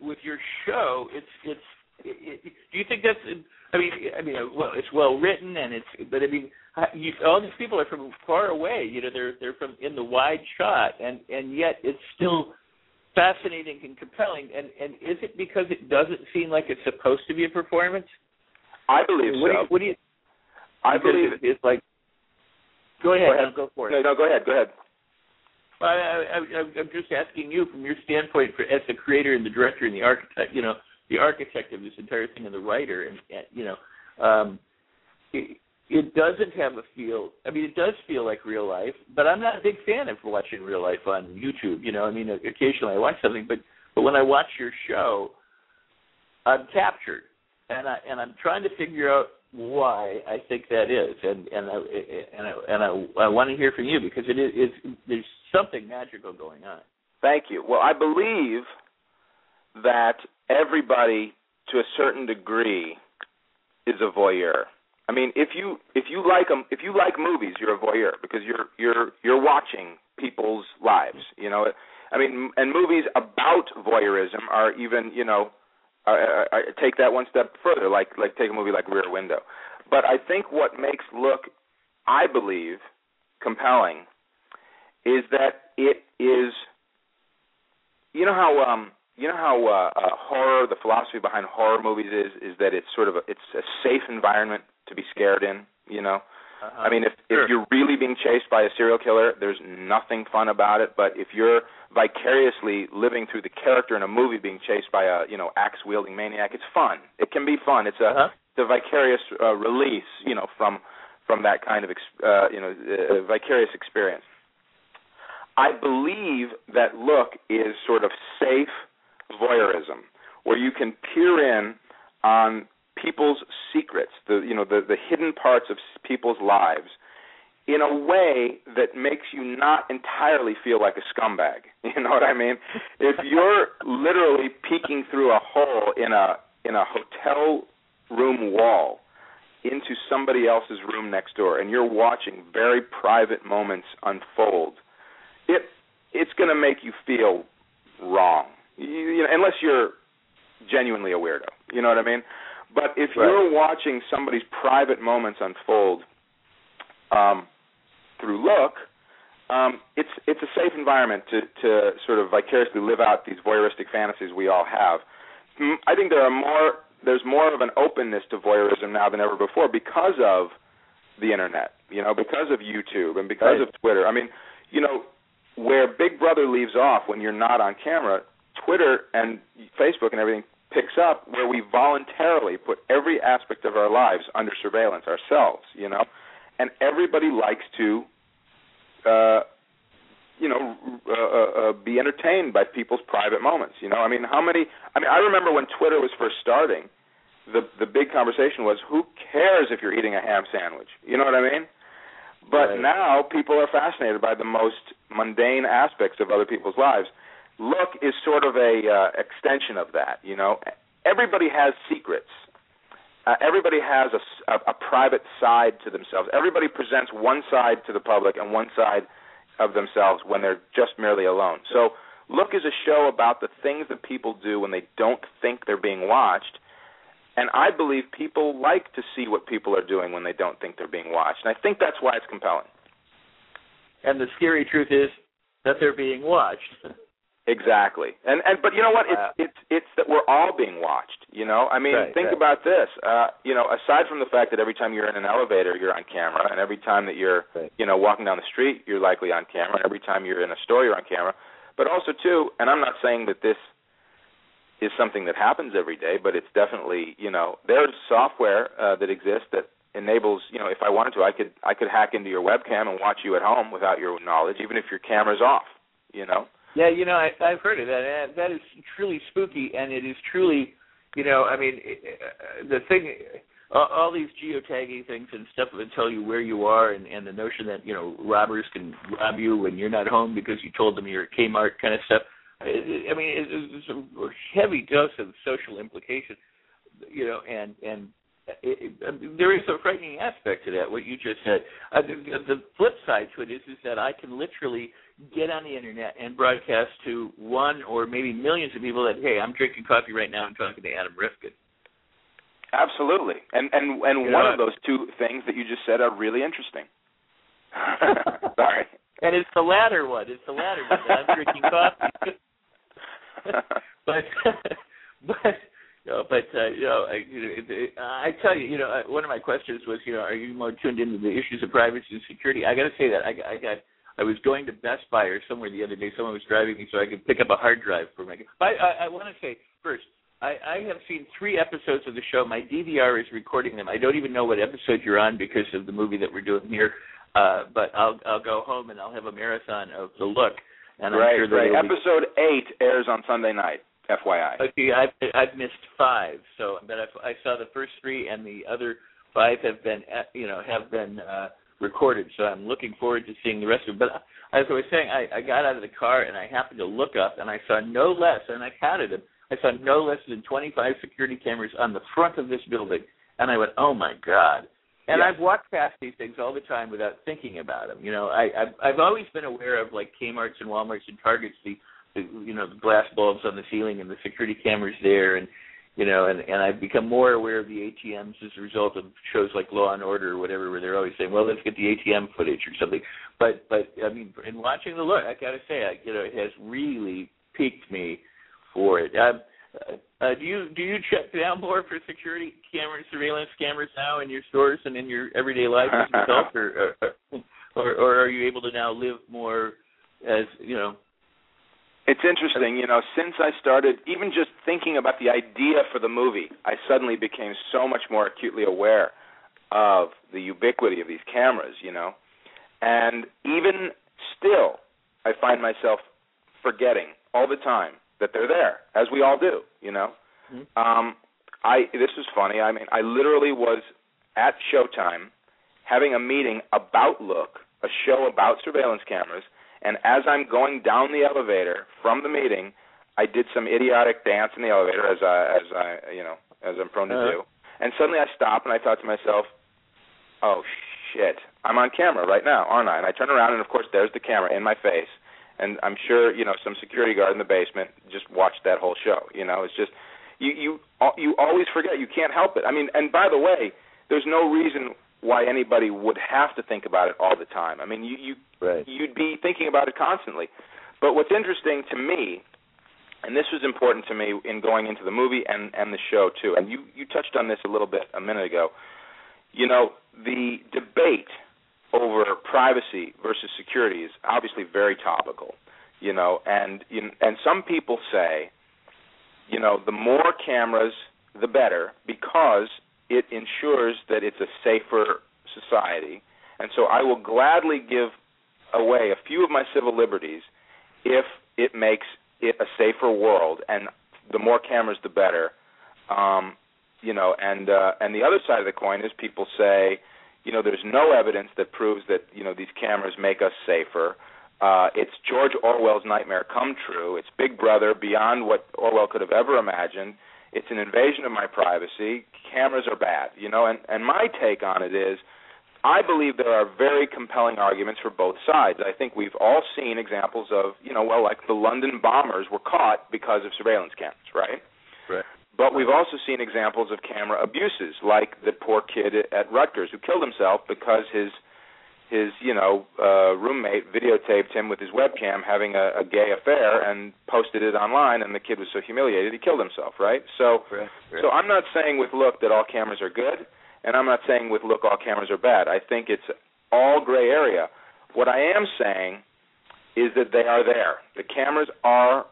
Speaker 1: with your show, it's it's do you think that's? I mean, I mean, well, it's well written and it's, but I mean, you, all these people are from far away. You know, they're they're from in the wide shot, and and yet it's still fascinating and compelling. And and is it because it doesn't seem like it's supposed to be a performance?
Speaker 2: I believe
Speaker 1: what
Speaker 2: so.
Speaker 1: Do you, what do you?
Speaker 2: I believe
Speaker 1: it, it's like. Go ahead.
Speaker 2: Go, ahead.
Speaker 1: go for it.
Speaker 2: No, no, go ahead. Go ahead.
Speaker 1: Well, I, I, I'm just asking you from your standpoint, for, as the creator and the director and the architect. You know, the architect of this entire thing and the writer, and, and you know, um, it, it doesn't have a feel. I mean, it does feel like real life, but I'm not a big fan of watching real life on YouTube. You know, I mean, occasionally I watch something, but but when I watch your show, I'm captured, and I and I'm trying to figure out why I think that is, and and I and I and I, I want to hear from you because it is it's, there's something magical going on.
Speaker 2: Thank you. Well, I believe that everybody to a certain degree is a voyeur. I mean, if you if you like them, if you like movies, you're a voyeur because you're you're you're watching people's lives. You know, I mean, and movies about voyeurism are even you know, I, I, I take that one step further. Like like take a movie like Rear Window. But I think what makes look, I believe, compelling, is that it is. You know how um you know how uh, uh, horror, the philosophy behind horror movies is, is that it's sort of a, it's a safe environment to be scared in. You know, Uh-huh. I mean, if
Speaker 1: sure.
Speaker 2: if you're really being chased by a serial killer, there's nothing fun about it. But if you're vicariously living through the character in a movie being chased by a you know axe wielding maniac, it's fun. It can be fun. It's a
Speaker 1: uh-huh.
Speaker 2: the vicarious uh, release, you know, from from that kind of ex- uh, you know uh, vicarious experience. I believe that look is sort of safe voyeurism, where you can peer in on people's secrets, the you know the the hidden parts of people's lives, in a way that makes you not entirely feel like a scumbag. You know what I mean? if you're literally peeking through a hole in a in a hotel room wall into somebody else's room next door and you're watching very private moments unfold it it's going to make you feel wrong you, you know, unless you're genuinely a weirdo you know what i mean but if
Speaker 1: right.
Speaker 2: you're watching somebody's private moments unfold um through look um it's it's a safe environment to to sort of vicariously live out these voyeuristic fantasies we all have i think there are more there's more of an openness to voyeurism now than ever before because of the internet, you know, because of YouTube and because
Speaker 1: right.
Speaker 2: of Twitter. I mean, you know, where Big Brother leaves off when you're not on camera, Twitter and Facebook and everything picks up where we voluntarily put every aspect of our lives under surveillance ourselves, you know. And everybody likes to uh you know uh, uh, uh, be entertained by people's private moments you know i mean how many i mean i remember when twitter was first starting the the big conversation was who cares if you're eating a ham sandwich you know what i mean but
Speaker 1: right.
Speaker 2: now people are fascinated by the most mundane aspects of other people's lives look is sort of a uh, extension of that you know everybody has secrets uh, everybody has a, a, a private side to themselves everybody presents one side to the public and one side of themselves when they're just merely alone. So, Look is a show about the things that people do when they don't think they're being watched. And I believe people like to see what people are doing when they don't think they're being watched. And I think that's why it's compelling.
Speaker 1: And the scary truth is that they're being watched.
Speaker 2: Exactly. And and but you know what? It's it's it's that we're all being watched, you know? I mean,
Speaker 1: Right,
Speaker 2: think
Speaker 1: right.
Speaker 2: about this. Uh, you know, aside from the fact that every time you're in an elevator, you're on camera, and every time that you're,
Speaker 1: Right.
Speaker 2: you know, walking down the street, you're likely on camera, and every time you're in a store, you're on camera. But also too, and I'm not saying that this is something that happens every day, but it's definitely, you know, there's software uh, that exists that enables, you know, if I wanted to, I could I could hack into your webcam and watch you at home without your knowledge, even if your camera's off, you know.
Speaker 1: Yeah, you know, I, I've heard of that. and That is truly spooky, and it is truly, you know, I mean, uh, the thing, all, these geotagging things and stuff that tell you where you are, and, and the notion that you know robbers can rob you when you're not home because you told them you're at Kmart, kind of stuff. I mean, it, it's a heavy dose of social implication, you know, and and it, it, there is a frightening aspect to that. What you just said. Uh, the, the flip side to it is is that I can literally get on the internet and broadcast to one or maybe millions of people that hey, I'm drinking coffee right now and talking to Adam Rifkin.
Speaker 2: Absolutely, and and and
Speaker 1: You
Speaker 2: one of those two things that you just said are really interesting. Sorry.
Speaker 1: And it's the latter one. It's the latter one. that I'm drinking coffee. but but you know, but uh, you know, I, you know, I tell you, you know, uh, one of my questions was, you know, are you more tuned into the issues of privacy and security? I got to say that I, I got. I was going to Best Buy or somewhere the other day. Someone was driving me so I could pick up a hard drive for my. I I, I want to say first, I, I have seen three episodes of the show. My DVR is recording them. I don't even know what episode you're on because of the movie that we're doing here. Uh, but I'll I'll go home and I'll have a marathon of the look. And I'm
Speaker 2: right,
Speaker 1: sure that
Speaker 2: right.
Speaker 1: be
Speaker 2: Episode eight airs on Sunday night. FYI.
Speaker 1: Okay, I've I've missed five, so but I, I saw the first three, and the other five have been uh, you know have been uh, recorded. So I'm looking forward to seeing the rest of it. But uh, as I was saying, I, I got out of the car and I happened to look up, and I saw no less, and I counted them. I saw no less than 25 security cameras on the front of this building, and I went, oh my god. And
Speaker 2: Yes.
Speaker 1: I've walked past these things all the time without thinking about them. You know, I I've, I've always been aware of like Kmart's and Walmart's and Targets, the, the you know the glass bulbs on the ceiling and the security cameras there, and you know, and and I've become more aware of the ATMs as a result of shows like Law and Order or whatever, where they're always saying, well, let's get the ATM footage or something. But but I mean, in watching the look, I got to say, I, you know, it has really piqued me for it. Um, Uh, do you do you check down more for security cameras, surveillance cameras now in your stores and in your everyday life as yourself, or, or or are you able to now live more as you know?
Speaker 2: It's interesting, you know, since I started even just thinking about the idea for the movie, I suddenly became so much more acutely aware of the ubiquity of these cameras, you know. And even still, I find myself forgetting all the time that they're there, as we all do, you know. Mm-hmm. Um, I this was funny. I mean, I literally was at Showtime having a meeting about Look, a show about surveillance cameras, and as I'm going down the elevator from the meeting, I did some idiotic dance in the elevator as I as I you know as I'm prone to uh-huh. do. And suddenly I stop and I thought to myself, "Oh shit, I'm on camera right now, aren't I?" And I turn around and of course there's the camera in my face and I'm sure you know some security guard in the basement just watched that whole show. You know, it's just you you you always forget. You can't help it. I mean, and by the way, there's no reason why anybody would have to think about it all the time. I mean, you you
Speaker 1: right.
Speaker 2: you'd be thinking about it constantly. But what's interesting to me, and this was important to me in going into the movie and and the show too. And you you touched on this a little bit a minute ago. You know, the debate over privacy versus security is obviously very topical, you know, and and some people say, you know, the more cameras, the better, because it ensures that it's a safer society. And so I will gladly give away a few of my civil liberties if it makes it a safer world. And the more cameras, the better. Um, you know, and uh, and the other side of the coin is people say, you know, there's no evidence that proves that you know these cameras make us safer. Uh, it's George Orwell's nightmare come true. It's Big Brother beyond what Orwell could have ever imagined. It's an invasion of my privacy. Cameras are bad, you know. And and my take on it is, I believe there are very compelling arguments for both sides. I think we've all seen examples of, you know, well, like the London bombers were caught because of surveillance cameras, right?
Speaker 1: Right.
Speaker 2: But we've also seen examples of camera abuses, like the poor kid at Rutgers who killed himself because his his you know uh, roommate videotaped him with his webcam having a, a gay affair and posted it online, and the kid was so humiliated he killed himself. Right. So
Speaker 1: right, right.
Speaker 2: so I'm not saying with look that all cameras are good, and I'm not saying with look all cameras are bad. I think it's all gray area. What I am saying is that they are there. The cameras are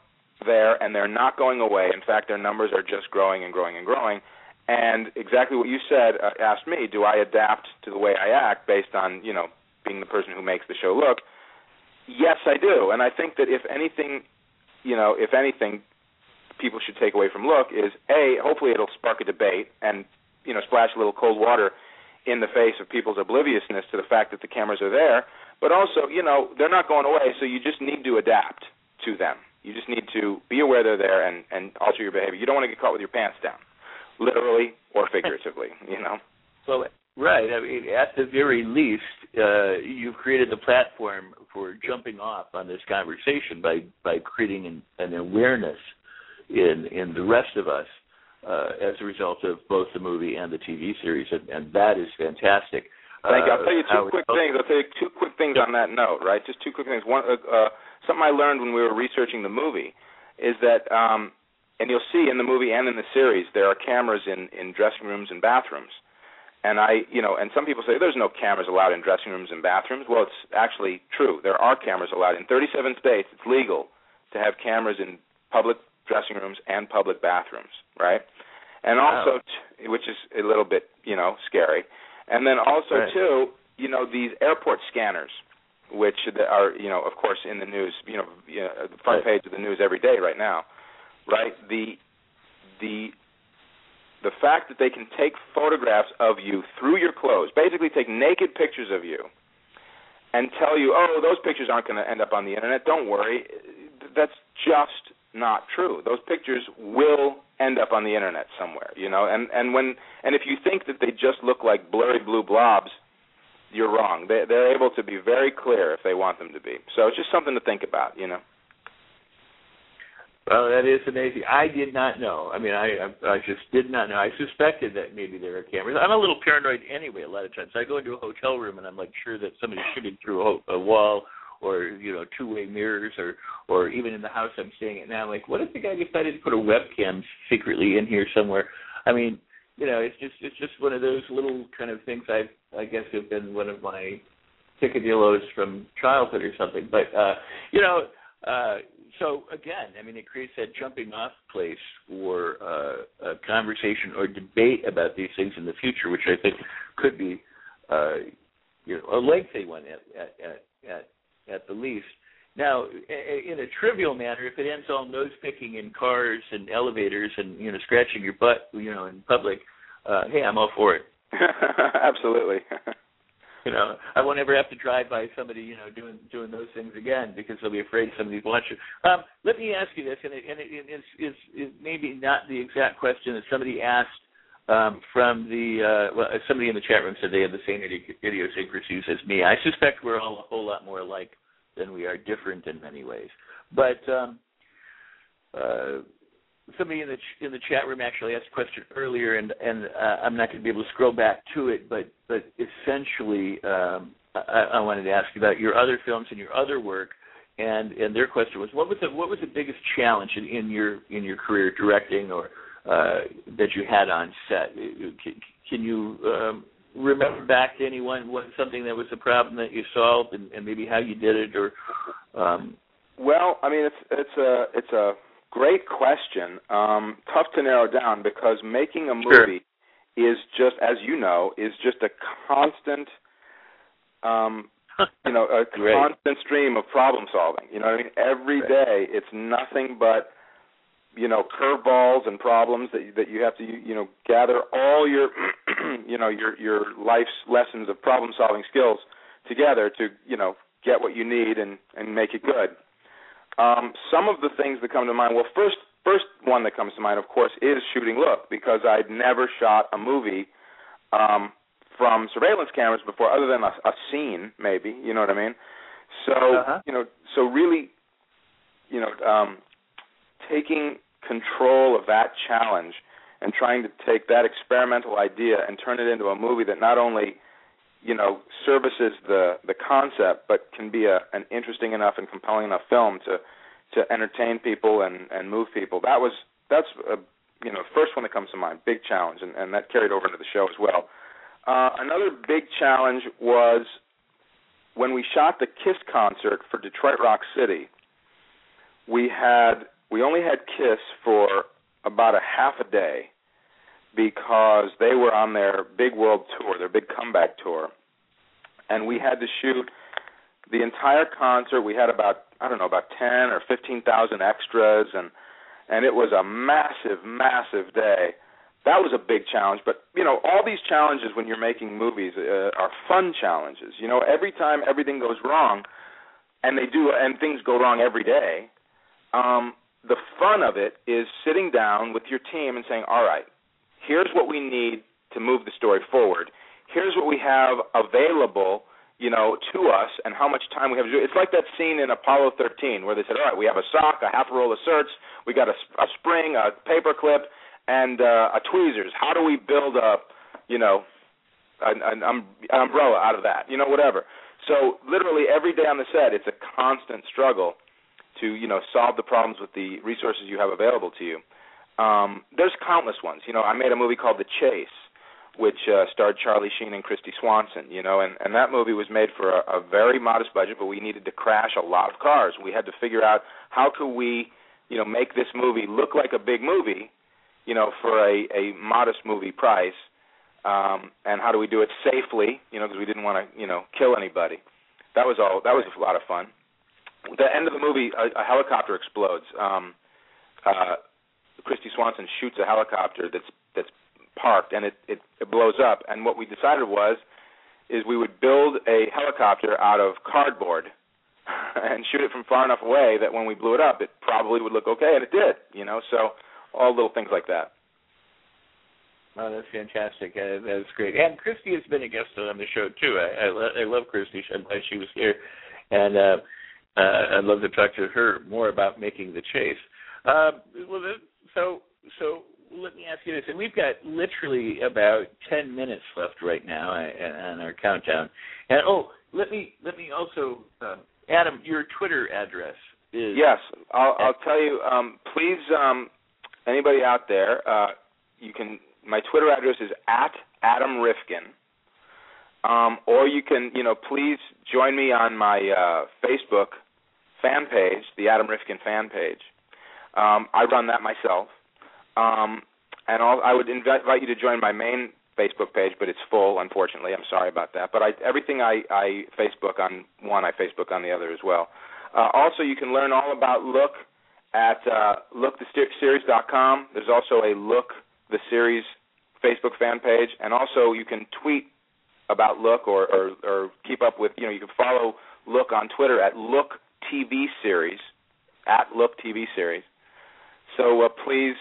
Speaker 2: there and they're not going away. In fact, their numbers are just growing and growing and growing. And exactly what you said uh, asked me, do I adapt to the way I act based on, you know, being the person who makes the show look? Yes, I do. And I think that if anything, you know, if anything people should take away from look is a hopefully it'll spark a debate and, you know, splash a little cold water in the face of people's obliviousness to the fact that the cameras are there, but also, you know, they're not going away, so you just need to adapt to them. You just need to be aware they're there and, and alter your behavior. You don't want to get caught with your pants down, literally or figuratively. You know.
Speaker 1: Well, right. I mean, at the very least, uh, you've created the platform for jumping off on this conversation by by creating an, an awareness in in the rest of us uh, as a result of both the movie and the TV series, and, and that is fantastic.
Speaker 2: Thank you. I'll tell you two uh, quick things. I'll tell you two quick things on that note. Right, just two quick things. One, uh, uh something I learned when we were researching the movie is that, um, and you'll see in the movie and in the series, there are cameras in in dressing rooms and bathrooms. And I, you know, and some people say there's no cameras allowed in dressing rooms and bathrooms. Well, it's actually true. There are cameras allowed in 37 states. It's legal to have cameras in public dressing rooms and public bathrooms, right? And also, wow. t- which is a little bit, you know, scary. And then also right. too, you know, these airport scanners which are you know of course in the news you know, you know the front page of the news every day right now right the the the fact that they can take photographs of you through your clothes basically take naked pictures of you and tell you oh those pictures aren't going to end up on the internet don't worry that's just not true those pictures will end up on the internet somewhere you know and and when and if you think that they just look like blurry blue blobs you're wrong. They, they're able to be very clear if they want them to be. So it's just something to think about, you know.
Speaker 1: Well, that is amazing. I did not know. I mean, I, I just did not know. I suspected that maybe there are cameras. I'm a little paranoid anyway. A lot of times, I go into a hotel room and I'm like sure that somebody's shooting through a, a wall or you know two way mirrors or or even in the house I'm staying at now. I'm like, what if the guy decided to put a webcam secretly in here somewhere? I mean, you know, it's just it's just one of those little kind of things I I guess have been one of my picadillos from childhood or something. But uh, you know, uh, so again, I mean, it creates that jumping off place for uh, a conversation or debate about these things in the future, which I think could be, uh, you know, a lengthy one at at at at the least. Now, in a trivial manner, if it ends all nose picking in cars and elevators and you know scratching your butt, you know, in public, uh, hey, I'm all for it.
Speaker 2: Absolutely.
Speaker 1: you know, I won't ever have to drive by somebody, you know, doing doing those things again because they'll be afraid somebody's watching. Um, let me ask you this, and it, and it, it is, is is maybe not the exact question that somebody asked um, from the uh, well, somebody in the chat room said they have the same idiosyncrasies as me. I suspect we're all a whole lot more alike than we are different in many ways. But um, uh, somebody in the in the chat room actually asked a question earlier, and and uh, I'm not going to be able to scroll back to it, but but essentially, um, I, I wanted to ask you about your other films and your other work, and and their question was, what was the what was the biggest challenge in, in your in your career directing or uh, that you had on set? Can, can you um, remember back to anyone what something that was a problem that you solved and, and maybe how you did it or um
Speaker 2: well i mean it's it's a it's a great question. Um tough to narrow down because making a movie
Speaker 1: sure.
Speaker 2: is just as you know is just a constant um you know a constant stream of problem solving. You know what i mean? Every
Speaker 1: right.
Speaker 2: day, it's nothing but you know curveballs and problems that that you have to you know gather all your you know your your life's lessons of problem solving skills together to you know get what you need and and make it good um some of the things that come to mind well first first one that comes to mind of course is shooting look because i'd never shot a movie um from surveillance cameras before other than a, a scene maybe you know what i mean so
Speaker 1: uh-huh.
Speaker 2: you know so really you know um taking control of that challenge and trying to take that experimental idea and turn it into a movie that not only you know services the the concept but can be a an interesting enough and compelling enough film to to entertain people and and move people. That was that's a you know first one that comes to mind big challenge and and that carried over into the show as well. Uh another big challenge was when we shot the kiss concert for detroit rock city we had we only had Kiss for about a half a day because they were on their big world tour, their big comeback tour, and we had to shoot the entire concert. We had about I don't know about ten or fifteen thousand extras, and and it was a massive, massive day. That was a big challenge, but you know all these challenges when you're making movies uh, are fun challenges. You know every time everything goes wrong, and they do, and things go wrong every day. Um, the fun of it is sitting down with your team and saying, all right, here's what we need to move the story forward. Here's what we have available, you know, to us and how much time we have to do. It's like that scene in Apollo 13 where they said, all right, we have a sock, a half a roll of certs, we got a, a spring, a paper clip, and uh, a tweezers. How do we build up, you know, an, an, um, an umbrella out of that? You know, whatever. So literally every day on the set, it's a constant struggle to you know solve the problems with the resources you have available to you. Um, there's countless ones. You know, I made a movie called The Chase, which uh, starred Charlie Sheen and Kristy Swanson. You know, and and that movie was made for a, a very modest budget, but we needed to crash a lot of cars. We had to figure out how could we, you know, make this movie look like a big movie, you know, for a a modest movie price. Um, and how do we do it safely? You know, because we didn't want to, you know, kill anybody. That was all. That was a lot of fun the end of the movie, a, a helicopter explodes. Um, uh, Kristy Swanson shoots a helicopter that's that's parked, and it, it it blows up. And what we decided was, is we would build a helicopter out of cardboard and shoot it from far enough away that when we blew it up, it probably would look okay, and it did. You know, so all little things like that.
Speaker 1: Oh, that's fantastic. Uh, that's great. And Kristy has been a guest on the show too. I I, I love Kristy. I'm glad she was here. And uh, uh, I'd love to talk to her more about making the chase. Uh, well, so so let me ask you this, and we've got literally about ten minutes left right now on our countdown. And oh, let me let me also uh, Adam, your Twitter address is
Speaker 2: yes. I'll, I'll tell you. Um, please, um, anybody out there, uh, you can. My Twitter address is at Adam Rifkin. Um, or you can, you know, please join me on my uh, Facebook fan page, the Adam Rifkin fan page. Um, I run that myself. Um, and I'll, I would invite, you to join my main Facebook page, but it's full, unfortunately. I'm sorry about that. But I, everything I, I Facebook on one, I Facebook on the other as well. Uh, also, you can learn all about Look at uh, looktheseries.com. There's also a Look the Series Facebook fan page, and also you can tweet about Look or, or, or keep up with. You know, you can follow Look on Twitter at Look TV Series at Look TV Series. So uh, please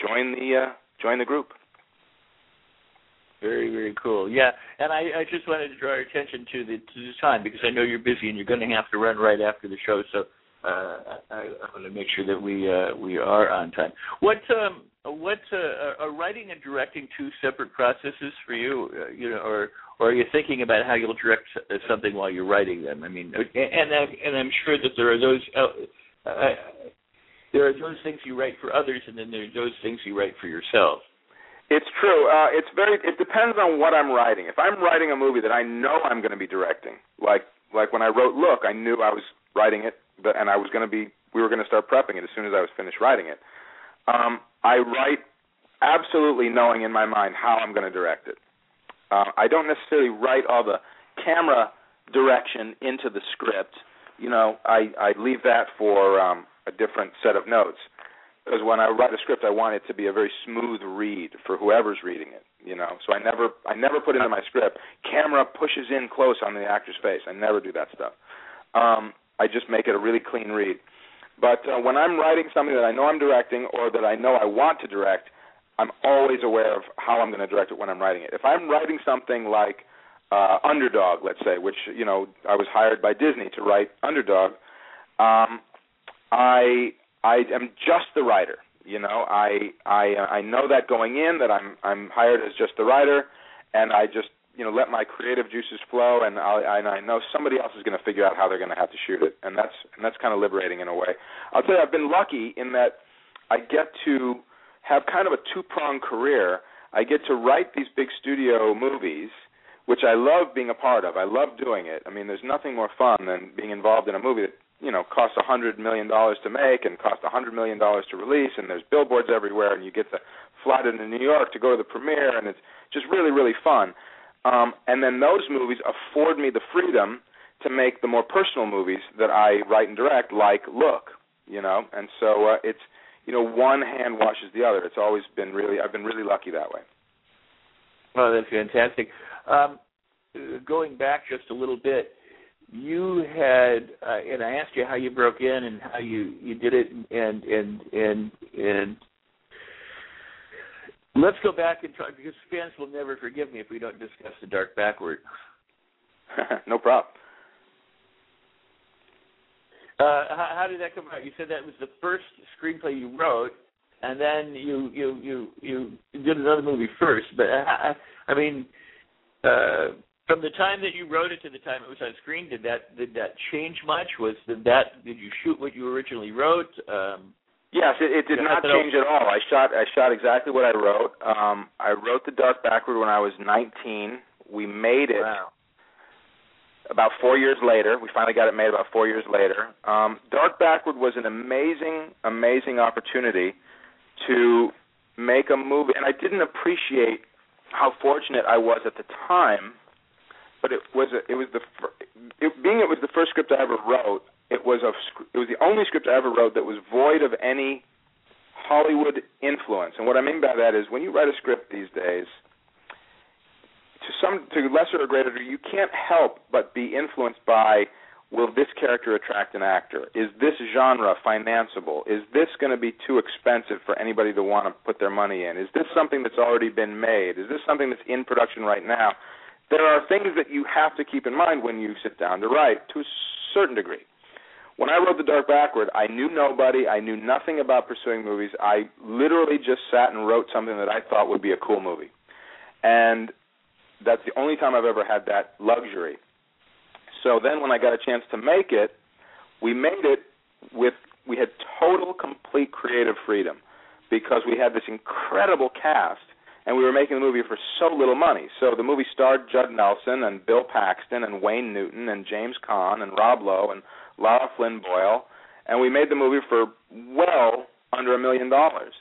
Speaker 2: join the uh, join the group.
Speaker 1: Very, very cool. Yeah, and I, I just wanted to draw your attention to the to the time because I know you're busy and you're going to have to run right after the show. So uh, I, I want to make sure that we uh, we are on time. What um what uh, are writing and directing two separate processes for you? Uh, you know, or or are you thinking about how you'll direct something while you're writing them? I mean, and and, and I'm sure that there are those. Uh, uh, there are those things you write for others, and then there are those things you write for yourself.
Speaker 2: It's true. Uh, it's very. It depends on what I'm writing. If I'm writing a movie that I know I'm going to be directing, like like when I wrote Look, I knew I was writing it, but and I was going to be. We were going to start prepping it as soon as I was finished writing it. Um, I write absolutely knowing in my mind how I'm going to direct it. Uh, I don't necessarily write all the camera direction into the script. You know, I I leave that for um, a different set of notes because when I write a script, I want it to be a very smooth read for whoever's reading it. You know, so I never I never put into my script camera pushes in close on the actor's face. I never do that stuff. Um, I just make it a really clean read. But uh, when I'm writing something that I know I'm directing or that I know I want to direct, I'm always aware of how I'm going to direct it when I'm writing it. If I'm writing something like uh, Underdog, let's say, which you know I was hired by Disney to write Underdog, um, I I am just the writer. You know, I I I know that going in that I'm I'm hired as just the writer, and I just you know let my creative juices flow, and I and I know somebody else is going to figure out how they're going to have to shoot it, and that's and that's kind of liberating in a way. I'll tell you, I've been lucky in that I get to have kind of a two pronged career. I get to write these big studio movies, which I love being a part of. I love doing it. I mean, there's nothing more fun than being involved in a movie that you know costs a hundred million dollars to make and costs a hundred million dollars to release and there's billboards everywhere and you get to fly to New York to go to the premiere and it's just really really fun. Um, and then those movies afford me the freedom to make the more personal movies that I write and direct, like Look, you know. And so uh, it's you know one hand washes the other. It's always been really I've been really lucky that way.
Speaker 1: Oh, that's fantastic. Um, going back just a little bit, you had uh, and I asked you how you broke in and how you you did it and and and and let's go back and talk because fans will never forgive me if we don't discuss the dark backward.
Speaker 2: no problem.
Speaker 1: Uh, how, how did that come about? You said that was the first screenplay you wrote, and then you you you you did another movie first. But I, I mean, uh, from the time that you wrote it to the time it was on screen, did that did that change much? Was did that did you shoot what you originally wrote? Um,
Speaker 2: yes, it, it did not change at all. I shot I shot exactly what I wrote. Um, I wrote The Dark Backward when I was 19. We made it
Speaker 1: wow.
Speaker 2: about four years later. We finally got it made about four years later. Um, Dark Backward was an amazing, amazing opportunity to make a movie, and I didn't appreciate how fortunate I was at the time but it was a, it was the it, being it was the first script I ever wrote. It was a it was the only script I ever wrote that was void of any Hollywood influence. And what I mean by that is when you write a script these days, to some to lesser or greater degree, you can't help but be influenced by will this character attract an actor? Is this genre financeable? Is this going to be too expensive for anybody to want to put their money in? Is this something that's already been made? Is this something that's in production right now? There are things that you have to keep in mind when you sit down to write to a certain degree. When I wrote The Dark Backward, I knew nobody. I knew nothing about pursuing movies. I literally just sat and wrote something that I thought would be a cool movie. And that's the only time I've ever had that luxury. So then when I got a chance to make it, we made it with we had total complete creative freedom because we had this incredible cast and we were making the movie for so little money. So the movie starred Judd Nelson and Bill Paxton and Wayne Newton and James Caan and Rob Lowe and Lara Flynn Boyle, and we made the movie for well under a million dollars.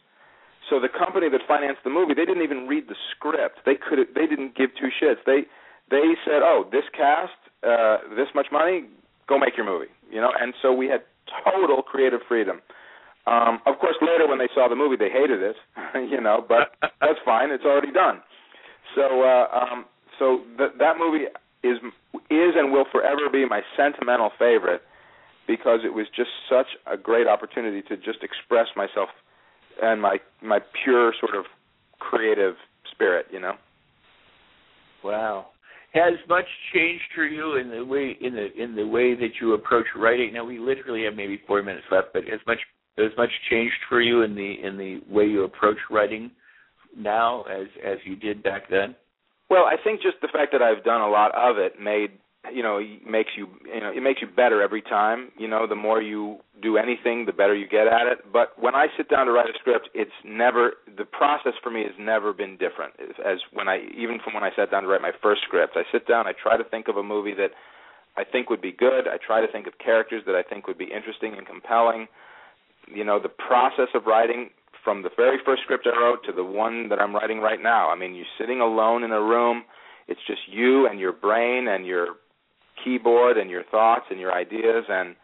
Speaker 2: So the company that financed the movie, they didn't even read the script. They could they didn't give two shits. They they said, "Oh, this cast, uh this much money, go make your movie." You know, and so we had total creative freedom. Um, of course, later when they saw the movie, they hated it, you know, but that's fine. It's already done. So, uh, um, so th- that movie is is and will forever be my sentimental favorite because it was just such a great opportunity to just express myself and my my pure sort of creative spirit, you know.
Speaker 1: Wow has much changed for you in the way in the in the way that you approach writing? Now we literally have maybe four minutes left, but has much has much changed for you in the in the way you approach writing now as as you did back then?
Speaker 2: Well, I think just the fact that I've done a lot of it made you know makes you you know it makes you better every time. You know the more you do anything the better you get at it. But when i sit down to write a script it's never the process for me has never been different. As when i even from when i sat down to write my first script i sit down i try to think of a movie that i think would be good. I try to think of characters that i think would be interesting and compelling you know the process of writing from the very first script i wrote to the one that i'm writing right now. I mean you're sitting alone in a room. It's just you and your brain and your keyboard and your thoughts and your ideas and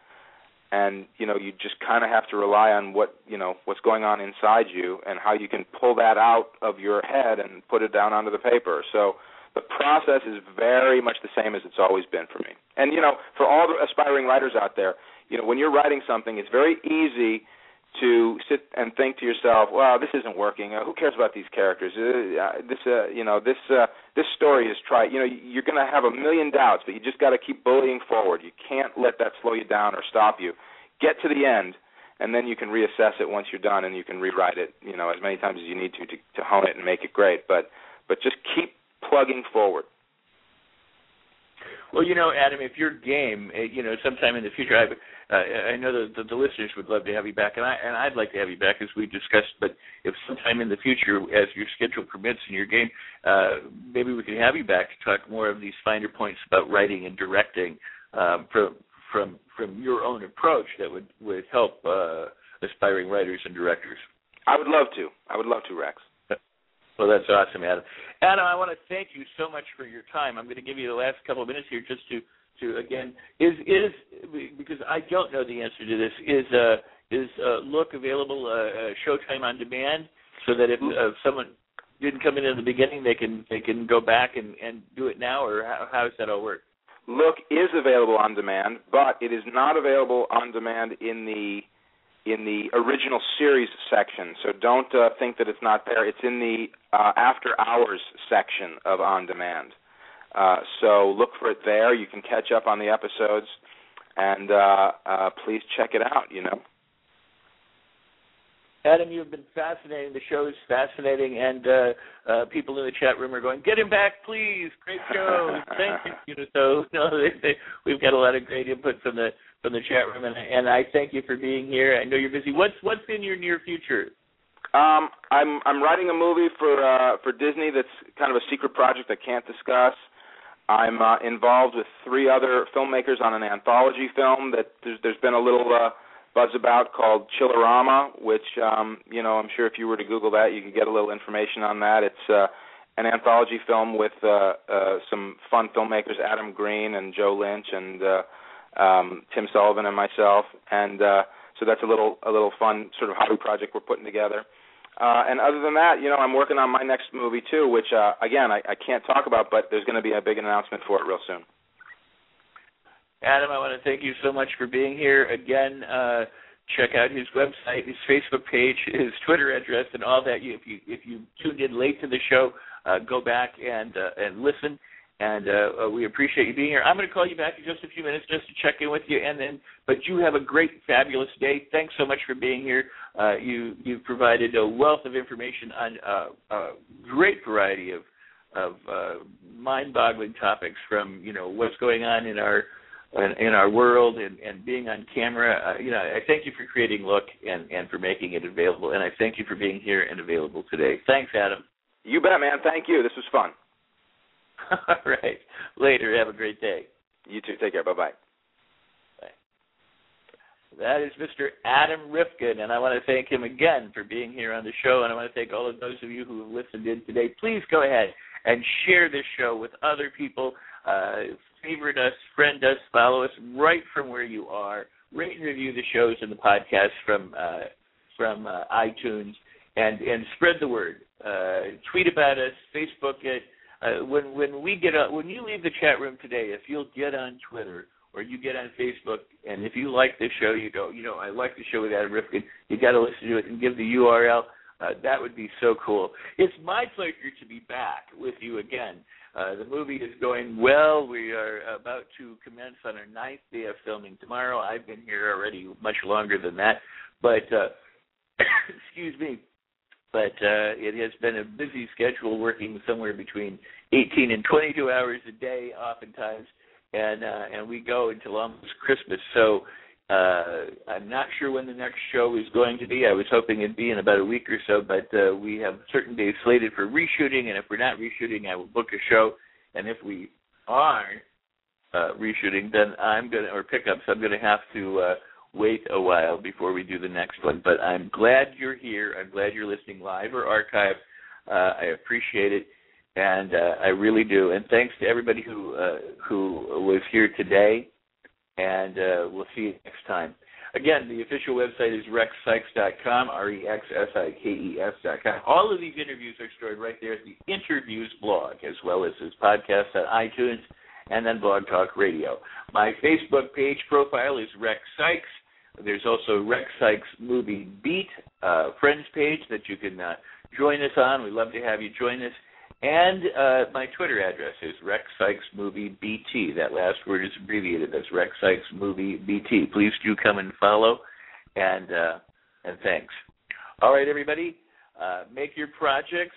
Speaker 2: and you know you just kind of have to rely on what you know what's going on inside you and how you can pull that out of your head and put it down onto the paper. So the process is very much the same as it's always been for me. And you know for all the aspiring writers out there you know when you're writing something it's very easy to sit and think to yourself, "Well, this isn't working. Uh, who cares about these characters? Uh, uh, this, uh, you know, this uh, this story is try. You know, you're going to have a million doubts, but you just got to keep bullying forward. You can't let that slow you down or stop you. Get to the end, and then you can reassess it once you're done, and you can rewrite it. You know, as many times as you need to to, to hone it and make it great. But but just keep plugging forward.
Speaker 1: Well, you know, Adam, if your game, eh, you know, sometime in the future, I uh, I know that the, the listeners would love to have you back, and I and I'd like to have you back as we discussed. But if sometime in the future, as your schedule permits in your game, uh, maybe we can have you back to talk more of these finer points about writing and directing um, from from from your own approach that would would help uh, aspiring writers and directors.
Speaker 2: I would love to. I would love to, Rex.
Speaker 1: Well, that's awesome, Adam. Adam, I want to thank you so much for your time. I'm going to give you the last couple of minutes here just to to again is is because I don't know the answer to this is uh is uh, look available uh, uh, Showtime on demand so that if uh, someone didn't come in in the beginning they can they can go back and and do it now or how, how does that all work?
Speaker 2: Look is available on demand, but it is not available on demand in the in the original series section. So don't uh, think that it's not there. It's in the uh, after hours section of on demand. Uh, so look for it there. You can catch up on the episodes, and uh, uh, please check it out. You know.
Speaker 1: Adam, you've been fascinating. The show is fascinating, and uh, uh, people in the chat room are going, "Get him back, please! Great show, thank you." so no, they, they, we've got a lot of great input from the from the chat room, and, and I thank you for being here. I know you're busy. What's what's in your near future?
Speaker 2: Um, I'm I'm writing a movie for uh, for Disney that's kind of a secret project I can't discuss. I'm uh, involved with three other filmmakers on an anthology film that there's, there's been a little uh, buzz about called Chillerama, which um, you know I'm sure if you were to Google that you could get a little information on that. It's uh, an anthology film with uh, uh, some fun filmmakers, Adam Green and Joe Lynch and uh, um, Tim Sullivan and myself, and uh, so that's a little a little fun sort of hobby project we're putting together. Uh, and other than that, you know, I'm working on my next movie too, which uh, again I, I can't talk about, but there's going to be a big announcement for it real soon.
Speaker 1: Adam, I want to thank you so much for being here again. Uh, check out his website, his Facebook page, his Twitter address, and all that. If you if you tuned in late to the show, uh, go back and uh, and listen and uh, uh, we appreciate you being here. I'm going to call you back in just a few minutes just to check in with you, and then. But you have a great, fabulous day. Thanks so much for being here. Uh, you you've provided a wealth of information on uh, a great variety of of uh, mind-boggling topics, from you know what's going on in our in, in our world and, and being on camera. Uh, you know, I thank you for creating Look and, and for making it available, and I thank you for being here and available today. Thanks, Adam.
Speaker 2: You bet, man. Thank you. This was fun.
Speaker 1: All right. Later. Have a great day.
Speaker 2: You too. Take care. Bye-bye.
Speaker 1: That is Mr. Adam Rifkin, and I want to thank him again for being here on the show. And I want to thank all of those of you who have listened in today. Please go ahead and share this show with other people. Uh, favorite us, friend us, follow us right from where you are. Rate and review the shows and the podcast from uh, from uh, iTunes, and and spread the word. Uh, tweet about us, Facebook it. Uh, when when we get when you leave the chat room today, if you'll get on Twitter or you get on Facebook, and if you like this show, you go, you know, I like the show with Adam Rifkin. You got to listen to it and give the URL. Uh, that would be so cool. It's my pleasure to be back with you again. Uh, the movie is going well. We are about to commence on our ninth day of filming tomorrow. I've been here already much longer than that, but uh, excuse me. But uh, it has been a busy schedule, working somewhere between 18 and 22 hours a day, oftentimes, and uh, and we go until almost Christmas. So uh, I'm not sure when the next show is going to be. I was hoping it'd be in about a week or so, but uh, we have certain days slated for reshooting, and if we're not reshooting, I will book a show. And if we aren't uh, reshooting, then I'm gonna or pickups. I'm gonna have to uh, wait a while before we do the next one. But I'm glad you're here. I'm glad you're listening live or archived. Uh, I appreciate it, and uh, I really do. And thanks to everybody who uh, who was here today and uh, we'll see you next time. Again, the official website is rexsikes.com, R-E-X-S-I-K-E-S.com. All of these interviews are stored right there at the interviews blog, as well as his podcast on iTunes and then Blog Talk Radio. My Facebook page profile is Rex Sikes. There's also Rex Sikes Movie Beat uh, friends page that you can uh, join us on. We'd love to have you join us. And uh, my Twitter address is Rex Sikes Movie BT. That last word is abbreviated. That's Rex Sikes Movie BT. Please do come and follow, and uh, and thanks. All right, everybody, uh, make your projects.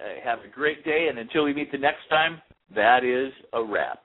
Speaker 1: Uh, have a great day, and until we meet the next time, that is a wrap.